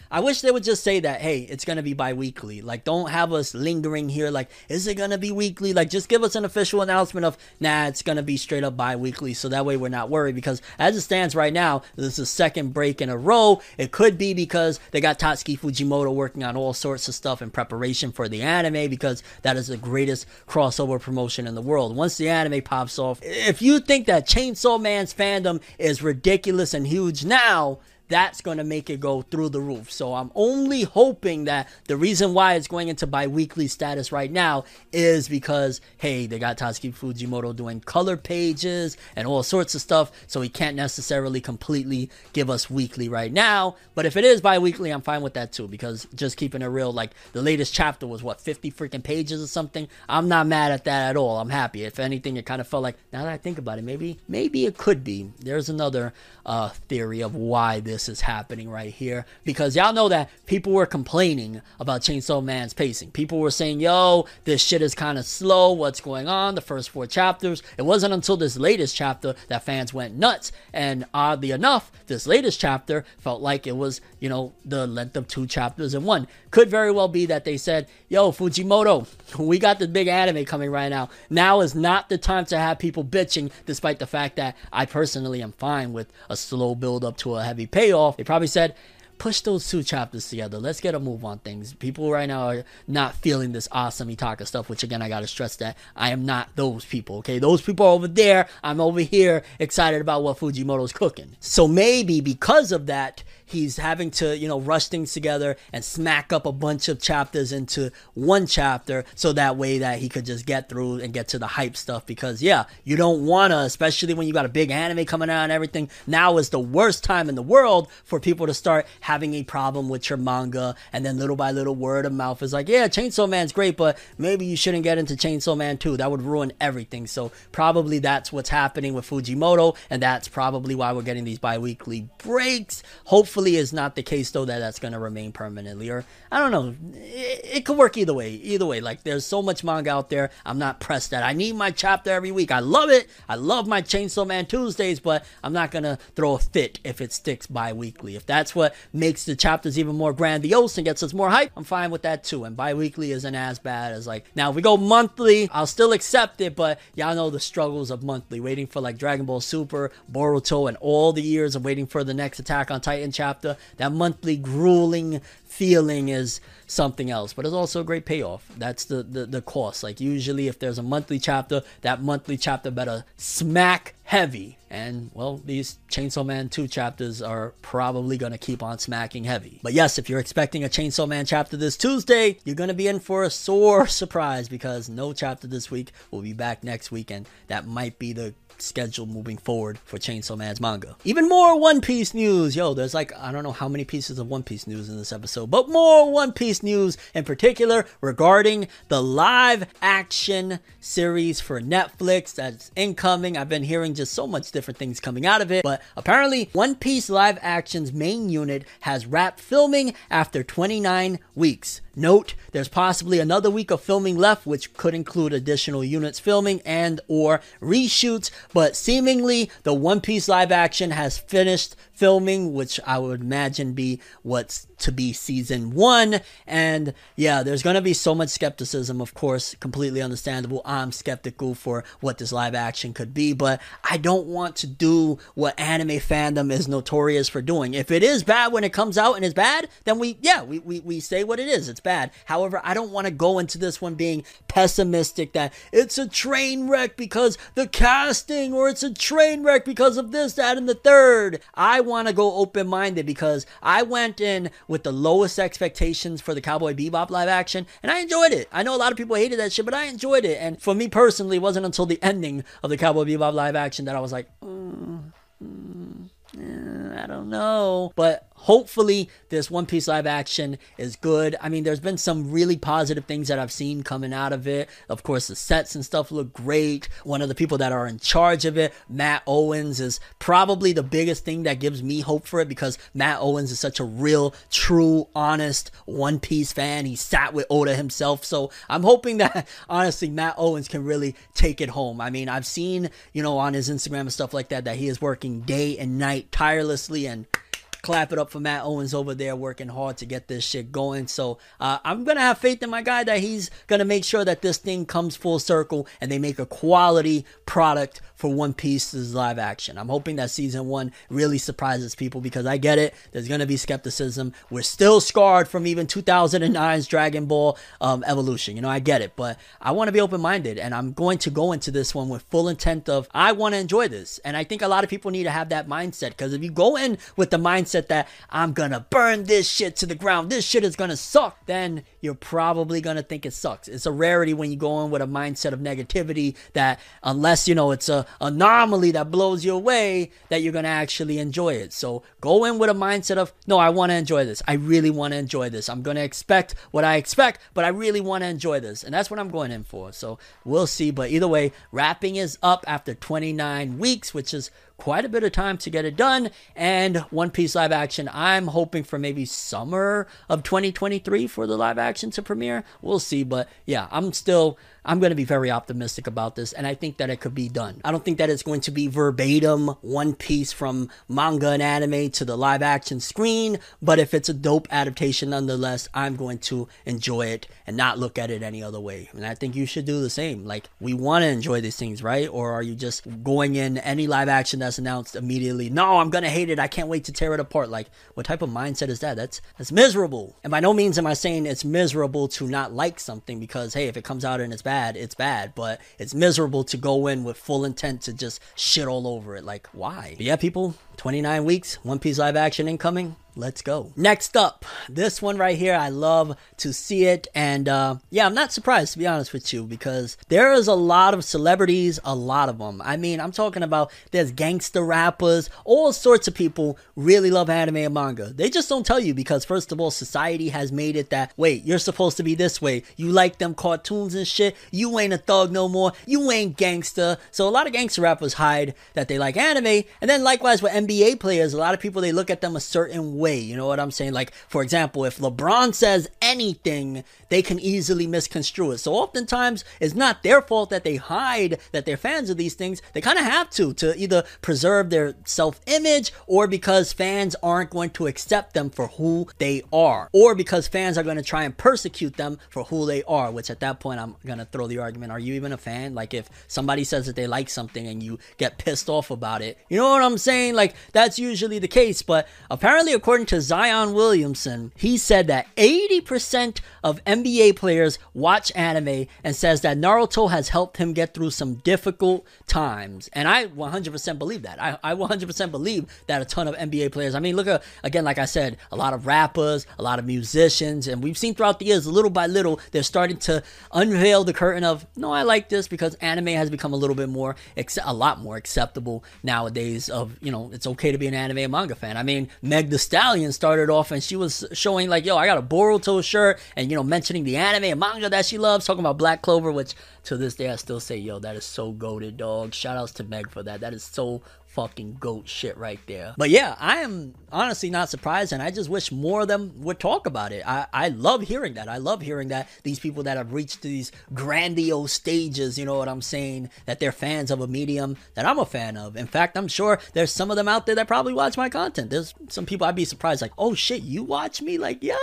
I wish they would just say that, hey, it's going to be bi weekly. Like, don't have us lingering here. Like, is it going to be weekly? Like, just give us an official announcement of, nah, it's going to be straight up bi weekly. So that way we're not worried. Because as it stands right now, this is the second break in a row. It could be because they got Tatsuki Fujimoto working on all sorts of stuff in preparation for the anime because that is the greatest crossover promotion in the world. Once the anime pops off, if you think that Chainsaw Man's fandom is ridiculous and huge now, that's going to make it go through the roof. So I'm only hoping that the reason why it's going into bi-weekly status right now is because hey, they got Tatsuki Fujimoto doing color pages and all sorts of stuff, so he can't necessarily completely give us weekly right now. But if it is bi-weekly, I'm fine with that too because just keeping it real, like the latest chapter was what 50 freaking pages or something. I'm not mad at that at all. I'm happy. If anything, it kind of felt like now that I think about it, maybe maybe it could be. There's another uh, theory of why this this is happening right here because y'all know that people were complaining about Chainsaw Man's pacing. People were saying, yo, this shit is kind of slow. What's going on? The first four chapters. It wasn't until this latest chapter that fans went nuts. And oddly enough, this latest chapter felt like it was, you know, the length of two chapters in one. Could very well be that they said, yo, Fujimoto, we got the big anime coming right now. Now is not the time to have people bitching, despite the fact that I personally am fine with a slow build up to a heavy payoff. They probably said, push those two chapters together. Let's get a move on things. People right now are not feeling this Asa Mitaka stuff, which again, I gotta stress that I am not those people, okay? Those people are over there. I'm over here excited about what Fujimoto's cooking. So maybe because of that, he's having to, you know, rush things together and smack up a bunch of chapters into one chapter so that way that he could just get through and get to the hype stuff because yeah, you don't want to especially when you got a big anime coming out and everything. Now is the worst time in the world for people to start having a problem with your manga and then little by little word of mouth is like, "Yeah, Chainsaw Man's great, but maybe you shouldn't get into Chainsaw Man 2. That would ruin everything." So probably that's what's happening with Fujimoto and that's probably why we're getting these bi-weekly breaks. Hopefully hopefully is not the case though that that's going to remain permanently or i don't know. It, it, could work either way either way. Like there's so much manga out there. I'm not pressed that i need my chapter every week. I love it. I love my chainsaw man tuesdays but i'm not going to throw a fit if it sticks bi-weekly. If that's what makes the chapters even more grandiose and gets us more hype i'm fine with that too. And bi-weekly isn't as bad as like now if we go monthly i'll still accept it but y'all know the struggles of monthly. Waiting for like dragon ball super boruto and all the years of waiting for the next attack on titan chapter chapter, that monthly grueling feeling is something else. But it's also a great payoff. That's the, the, the cost. Like usually if there's a monthly chapter, that monthly chapter better smack heavy. And well, these Chainsaw Man 2 chapters are probably gonna keep on smacking heavy. But yes, if you're expecting a Chainsaw Man chapter this Tuesday, you're gonna be in for a sore surprise because no chapter this week. will be back next week, and that might be the schedule moving forward for Chainsaw Man's manga. Even more One Piece news. Yo, there's like, I don't know how many pieces of One Piece news in this episode, but more One Piece news in particular regarding the live action series for Netflix that's incoming. I've been hearing just so much different things coming out of it, but apparently One Piece live action's main unit has wrapped filming after 29 weeks. Note, there's possibly another week of filming left, which could include additional units filming and or reshoots, but seemingly the One Piece live action has finished filming, which I would imagine be what's to be season one. And yeah, there's going to be so much skepticism, of course, completely understandable. I'm skeptical for what this live action could be, but I don't want to do what anime fandom is notorious for doing. If it is bad when it comes out and is bad, then we, yeah, we, we, we say what it is. It's bad. However, I don't want to go into this one being pessimistic that it's a train wreck because the casting or it's a train wreck because of this, that, and the third. I want to go open minded because I went in with the lowest expectations for the Cowboy Bebop live action and I enjoyed it. I know a lot of people hated that shit, but I enjoyed it. And for me personally, it wasn't until the ending of the Cowboy Bebop live action that I was like, mm, mm, eh, I don't know. But hopefully this One Piece live action is good. I mean, there's been some really positive things that I've seen coming out of it. Of course, the sets and stuff look great. One of the people that are in charge of it, Matt Owens, is probably the biggest thing that gives me hope for it because Matt Owens is such a real, true, honest One Piece fan. He sat with Oda himself. So I'm hoping that, honestly, Matt Owens can really take it home. I mean, I've seen, you know, on his Instagram and stuff like that, that he is working day and night tirelessly and clap it up for Matt Owens over there working hard to get this shit going. So uh, I'm gonna have faith in my guy that he's gonna make sure that this thing comes full circle and they make a quality product for One Piece's live action. I'm hoping that season one really surprises people because I get it. There's gonna be skepticism. We're still scarred from even 2009's Dragon Ball um, Evolution. You know, I get it, but I want to be open minded and I'm going to go into this one with full intent of I want to enjoy this. And I think a lot of people need to have that mindset because if you go in with the mindset that I'm gonna burn this shit to the ground, this shit is gonna suck, then you're probably gonna think it sucks. It's a rarity when you go in with a mindset of negativity that unless you know it's a anomaly that blows you away, that you're gonna actually enjoy it. So go in with a mindset of no, I wanna enjoy this. I really wanna enjoy this. I'm gonna expect what I expect, but I really wanna enjoy this. And that's what I'm going in for. So we'll see. But either way, wrapping is up after 29 weeks, which is quite a bit of time to get it done. And One Piece live action, I'm hoping for maybe summer of 2023 for the live action to premiere. We'll see. But yeah, I'm still I'm going to be very optimistic about this, and I think that it could be done. I don't think that it's going to be verbatim One Piece from manga and anime to the live action screen, but if it's a dope adaptation nonetheless, I'm going to enjoy it and not look at it any other way. And I think you should do the same. Like, we want to enjoy these things, right? Or are you just going in any live action that's announced immediately? No, I'm going to hate it. I can't wait to tear it apart. Like, what type of mindset is that? That's that's miserable. And by no means am I saying it's miserable to not like something because hey, if it comes out and it's bad, it's bad. But it's miserable to go in with full intent to just shit all over it. Like, why? But yeah, people, 29 weeks, One Piece live action incoming. Let's go. Next up, this one right here, I love to see it. And uh, yeah, I'm not surprised to be honest with you because there is a lot of celebrities, a lot of them. I mean, I'm talking about there's gangster rappers, all sorts of people really love anime and manga. They just don't tell you because, first of all, society has made it that wait, you're supposed to be this way. You like them cartoons and shit. You ain't a thug no more. You ain't gangster. So a lot of gangster rappers hide that they like anime. And then likewise with NBA players, a lot of people they look at them a certain way. You know what I'm saying? Like, for example, if LeBron says anything, they can easily misconstrue it. So oftentimes it's not their fault that they hide that they're fans of these things. They kind of have to to either preserve their self-image or because fans aren't going to accept them for who they are, or because fans are going to try and persecute them for who they are. Which at that point I'm going to throw the argument: Are you even a fan? Like if somebody says that they like something and you get pissed off about it, you know what I'm saying? Like that's usually the case. But apparently, according to Zion Williamson, he said that 80% of NBA players watch anime and says that Naruto has helped him get through some difficult times. And I 100% believe that. I, I 100% believe that a ton of NBA players, I mean, look at, again, like I said, a lot of rappers, a lot of musicians, and we've seen throughout the years, little by little, they're starting to unveil the curtain of, no, I like this because anime has become a little bit more, a lot more acceptable nowadays of, you know, it's okay to be an anime manga fan. I mean, Meg the Stallion started off and she was showing like, yo, I got a Boruto shirt and, you know, mentioning the anime and manga that she loves, talking about Black Clover, which to this day I still say, yo, that is so goaded, dog. Shout outs to Meg for that. That is so fucking goat shit right there. But yeah, I am honestly not surprised, and I just wish more of them would talk about it. I, I love hearing that. I love hearing that these people that have reached these grandiose stages, you know what I'm saying, that they're fans of a medium that I'm a fan of. In fact, I'm sure there's some of them out there that probably watch my content. There's some people I'd be surprised, like, oh shit, you watch me? Like, yo,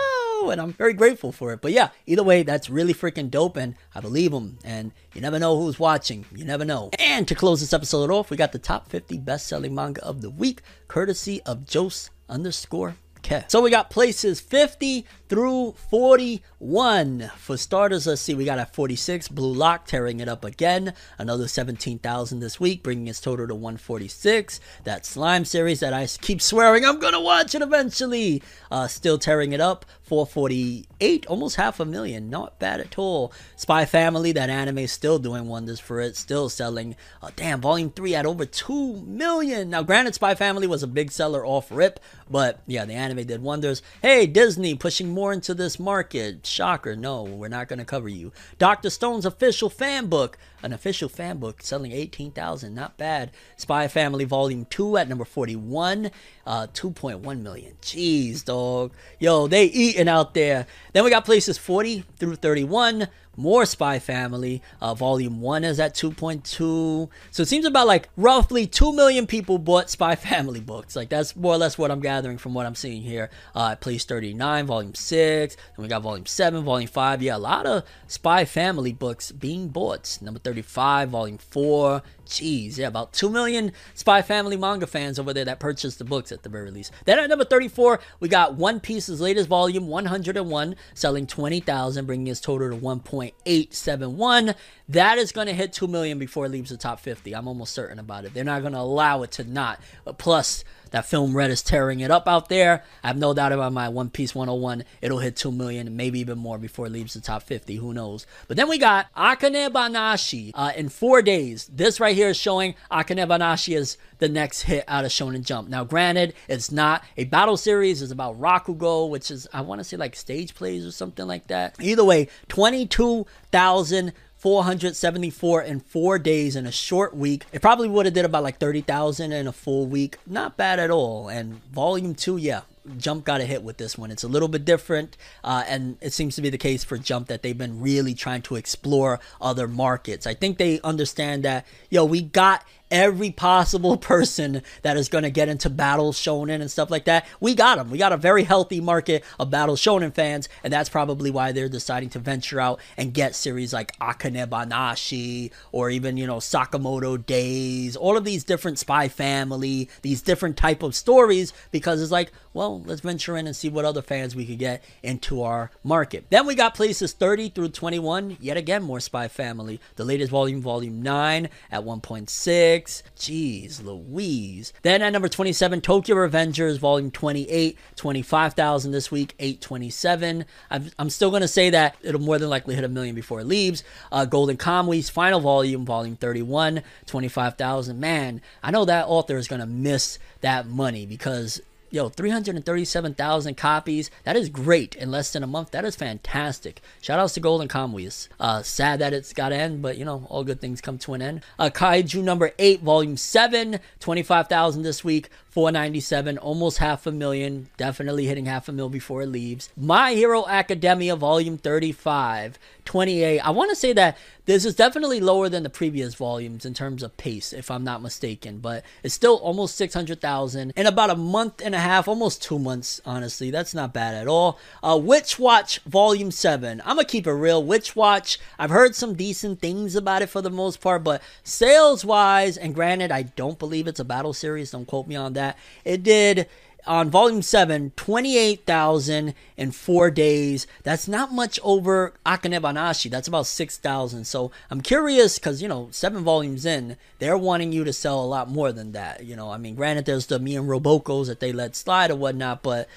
and I'm very grateful for it. But yeah, either way, that's really freaking dope, and I believe them. And you never know who's watching. You never know. And to close this episode off, we got the top 50 best selling manga of the week, courtesy of Jose underscore K. So we got places 50 through 41. For starters, let's see, we got at 46, Blue Lock tearing it up again. Another 17,000 this week, bringing its total to 146. That Slime series that I keep swearing I'm gonna watch it eventually. Uh, still tearing it up. 448, almost half a million. Not bad at all. Spy Family, that anime is still doing wonders for it. Still selling. Uh, damn, Volume 3 at over 2 million. Now, granted, Spy Family was a big seller off rip, but yeah, the anime did wonders. Hey, Disney pushing more into this market. Shocker, no, we're not going to cover you. Dr. Stone's official fan book. An official fan book selling 18,000. Not bad. Spy Family Volume 2 at number 41. Uh, 2.1 million. Jeez, dog. Yo, they eating out there. Then we got places 40 through 31 more Spy Family. Uh, volume 1 is at 2.2. So it seems about like roughly 2 million people bought Spy Family books. Like that's more or less what I'm gathering from what I'm seeing here. Uh, Place 39, Volume 6. And we got Volume 7, Volume 5. Yeah, a lot of Spy Family books being bought. Number 35, Volume 4. Jeez, yeah, about 2 million Spy Family manga fans over there that purchased the books at the very least. Then at number 34, we got One Piece's latest volume, 101, selling 20,000, bringing its total to 1.871. That is going to hit 2 million before it leaves the top 50. I'm almost certain about it. They're not going to allow it to not. Plus, that film Red is tearing it up out there. I have no doubt about my One Piece 101. It'll hit 2 million, maybe even more before it leaves the top 50. Who knows? But then we got Akane Banashi uh, in four days. This right here is showing Akane Banashi is the next hit out of Shonen Jump. Now, granted, it's not a battle series. It's about Rakugo, which is, I want to say, like stage plays or something like that. Either way, 22,000 474 in four days in a short week. It probably would have did about like 30,000 in a full week. Not bad at all. And volume two, yeah, Jump got a hit with this one. It's a little bit different, uh, and it seems to be the case for Jump that they've been really trying to explore other markets. I think they understand that, yo, we got every possible person that is going to get into battle shonen and stuff like that. We got them. We got a very healthy market of battle shonen fans, and that's probably why they're deciding to venture out and get series like Akane Banashi or even, you know, Sakamoto Days, all of these different spy family, these different type of stories because it's like, well, let's venture in and see what other fans we could get into our market. Then we got places 30 through 21, yet again more spy family. The latest volume, volume 9 at 1.6 six. Jeez Louise. Then at number 27, Tokyo Revengers, volume 28, 25,000 this week, 827. I'm, I'm still going to say that it'll more than likely hit a million before it leaves. Uh, Golden Kamui's final volume, volume 31, 25,000. Man, I know that author is going to miss that money because yo, 337,000 copies. That is great in less than a month. That is fantastic. Shout outs to Golden Kamui's. Uh, sad that it's got to end, but you know, all good things come to an end. Uh, Kaiju number 8, volume 7, 25,000 this week. 497, almost half a million, definitely hitting half a mil before it leaves. My Hero Academia Volume 35, 28. I want to say that this is definitely lower than the previous volumes in terms of pace, if I'm not mistaken, but it's still almost 600,000 in about a month and a half, almost two months, honestly. That's not bad at all. Uh, Witch Watch Volume 7. I'm going to keep it real. Witch Watch, I've heard some decent things about it for the most part, but sales wise, and granted, I don't believe it's a battle series, don't quote me on that that. It did on volume 7 28,000 in 4 days. That's not much over Akane Banashi. That's about 6,000. So I'm curious cuz you know, 7 volumes in, they're wanting you to sell a lot more than that. You know, I mean, granted there's the me and Robocos that they let slide or whatnot, but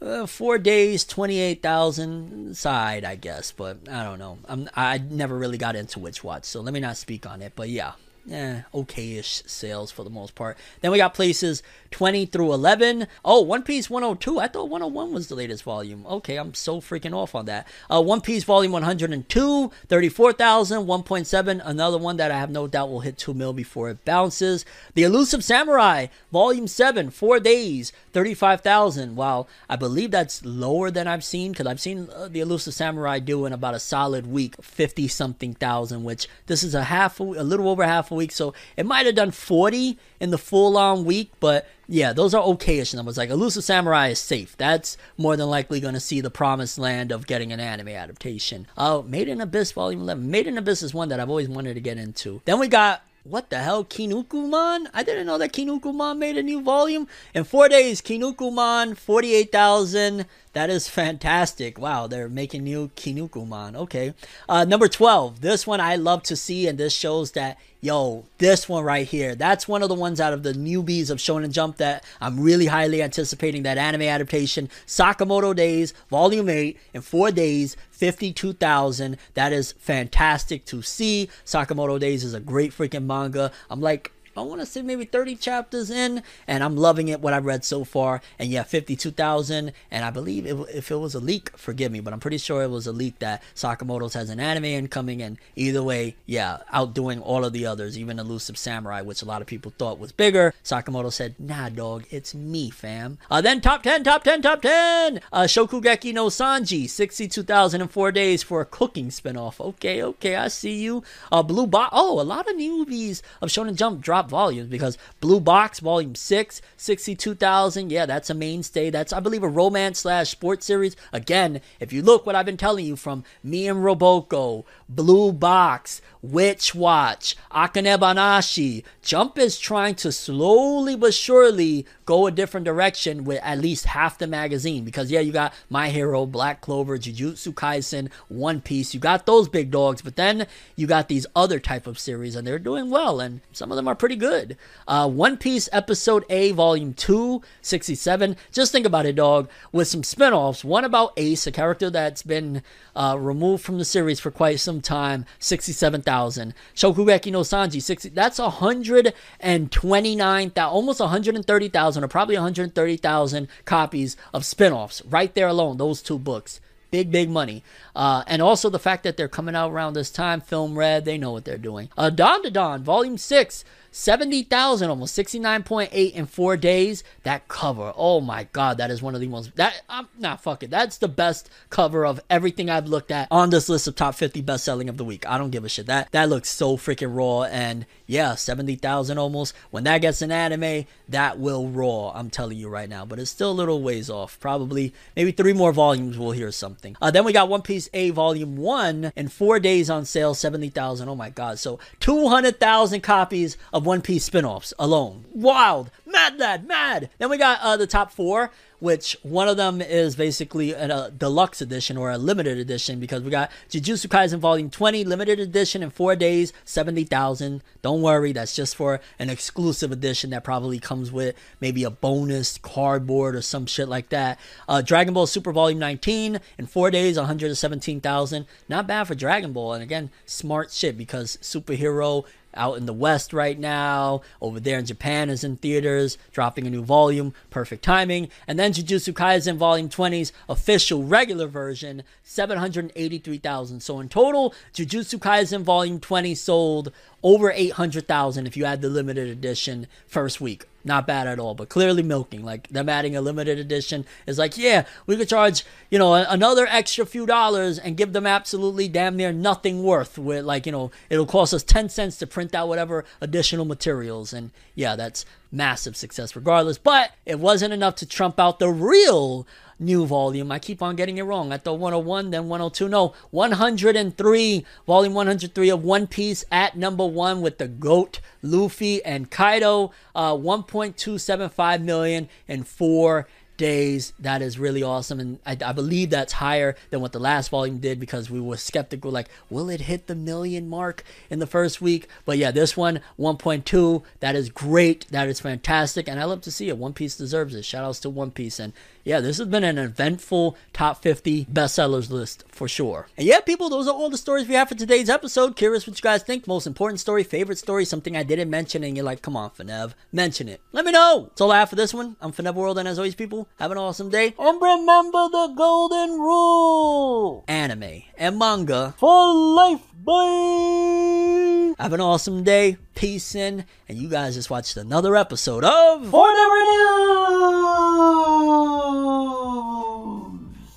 uh, four days, twenty-eight thousand side, I guess, but I don't know. I'm I never really got into Witch Watch, so let me not speak on it. But yeah, eh, okay-ish sales for the most part. Then we got places 20 through 11. Oh, One Piece 102. I thought 101 was the latest volume. Okay, I'm so freaking off on that. Uh, One Piece volume 102, 34,000, 1.7. Another one that I have no doubt will hit 2 mil before it bounces. The Elusive Samurai volume 7, 4 days, 35,000. Wow, I believe that's lower than I've seen because I've seen uh, the Elusive Samurai do in about a solid week 50 something thousand, which this is a half, a, a little over half a week. So it might have done 40 in the full on week, but yeah, those are okayish numbers. Like Elusive Samurai is safe. That's more than likely going to see the promised land of getting an anime adaptation. Oh, uh, Made in Abyss Volume 11. Made in Abyss is one that I've always wanted to get into. Then we got what the hell, Kinnikuman? I didn't know that Kinnikuman made a new volume. In four days, Kinnikuman, 48,000. That is fantastic. Wow, they're making new Kinnikuman. Okay. Uh, number 12. This one I love to see, and this shows that yo, this one right here, that's one of the ones out of the newbies of Shonen Jump that I'm really highly anticipating that anime adaptation. Sakamoto Days, Volume 8, in four days, 52,000. That is fantastic to see. Sakamoto Days is a great freaking manga. I'm like, I want to say maybe 30 chapters in, and I'm loving it, what I've read so far. And yeah, 52,000. And I believe it, if it was a leak, forgive me, but I'm pretty sure it was a leak that Sakamoto's has an anime incoming. And either way, yeah, outdoing all of the others, even Elusive Samurai, which a lot of people thought was bigger. Sakamoto said, nah, dog, it's me, fam. Uh, then top 10, top 10, top 10. Uh, Shokugeki no Sanji, 62,004 days for a cooking spinoff. Okay, okay, I see you. Uh, Blue Box. Oh, a lot of newbies of Shonen Jump dropped volumes because Blue Box Volume 6, 62,000. Yeah, that's a mainstay. That's, I believe, a romance slash sports series. Again, if you look what I've been telling you from me and Roboco, Blue Box, Witch Watch, Akane Banashi, Jump is trying to slowly but surely go a different direction with at least half the magazine. Because, yeah, you got My Hero, Black Clover, Jujutsu Kaisen, One Piece. You got those big dogs, but then you got these other type of series, and they're doing well, and some of them are pretty good. Uh, One Piece Episode A, Volume 2, 67. Just think about it, dog. With some spin offs. One about Ace, a character that's been uh, removed from the series for quite some time, 67,000. Shokugeki no Sanji, 60. That's 129,000, almost 130,000, or probably 130,000 copies of spin offs right there alone, those two books. Big, big money. Uh, and also the fact that they're coming out around this time, Film Red, they know what they're doing. Uh, Dandadan, Volume 6, 70,000, almost 69.8 in four days. That cover, oh my God, that is one of the most, that, I'm not fuck it. That's the best cover of everything I've looked at on this list of top 50 best selling of the week. I don't give a shit. That, that looks so freaking raw. And yeah, 70,000 almost. When that gets an anime, that will raw. I'm telling you right now. But it's still a little ways off. Probably maybe three more volumes, we'll hear something. Uh, then we got One Piece A Volume 1 in four days on sale, 70,000. Oh my God. So 200,000 copies of One Piece spin offs alone. Wild. Mad lad, mad. Then we got uh, the top four which one of them is basically a, a, deluxe edition or a limited edition because we got Jujutsu Kaisen Volume 20 limited edition in four days, 70,000. Don't worry, that's just for an exclusive edition that probably comes with maybe a bonus cardboard or some shit like that. Uh, Dragon Ball Super Volume 19 in four days, 117,000. Not bad for Dragon Ball. And again, smart shit because superhero out in the West right now. Over there in Japan is in theaters, dropping a new volume. Perfect timing. And then Jujutsu Kaisen Volume 20's official regular version, 783,000. So in total, Jujutsu Kaisen Volume 20 sold over 800,000 if you add the limited edition first week. Not bad at all, but clearly milking. Like them adding a limited edition is like, yeah, we could charge, you know, another extra few dollars and give them absolutely damn near nothing worth. With like, you know, it'll cost us 10 cents to print out whatever additional materials. And yeah, that's massive success regardless. But it wasn't enough to trump out the real new volume. I keep on getting it wrong. I thought 101, then 102. No, 103, volume 103 of One Piece at number one with the GOAT, Luffy, and Kaido. Uh, 1.275 million in four days. That is really awesome. And I, I, believe that's higher than what the last volume did because we were skeptical like, will it hit the million mark in the first week? But yeah, this one, 1.2. That is great. That is fantastic. And I love to see it. One Piece deserves it. Shout outs to One Piece. And yeah, this has been an eventful top 50 bestsellers list for sure. And yeah, people, those are all the stories we have for today's episode. Curious what you guys think. Most important story, favorite story, something I didn't mention, and you're like, come on, Fenev, mention it. Let me know. That's all I have for this one. I'm Fenev World, and as always, people, have an awesome day. And remember the golden rule anime and manga for life, boy. Have an awesome day. Peace in. And you guys just watched another episode of Forever News.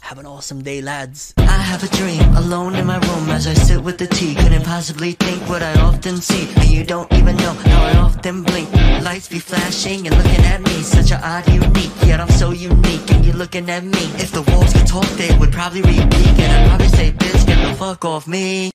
Have an awesome day, lads. I have a dream alone in my room as I sit with the tea. Couldn't possibly think what I often see. And you don't even know how I often blink. Lights be flashing and looking at me. Such an odd, unique, yet I'm so unique. And you're looking at me. If the walls could talk, they would probably repeat. And I'd probably say, bitch, get the fuck off me.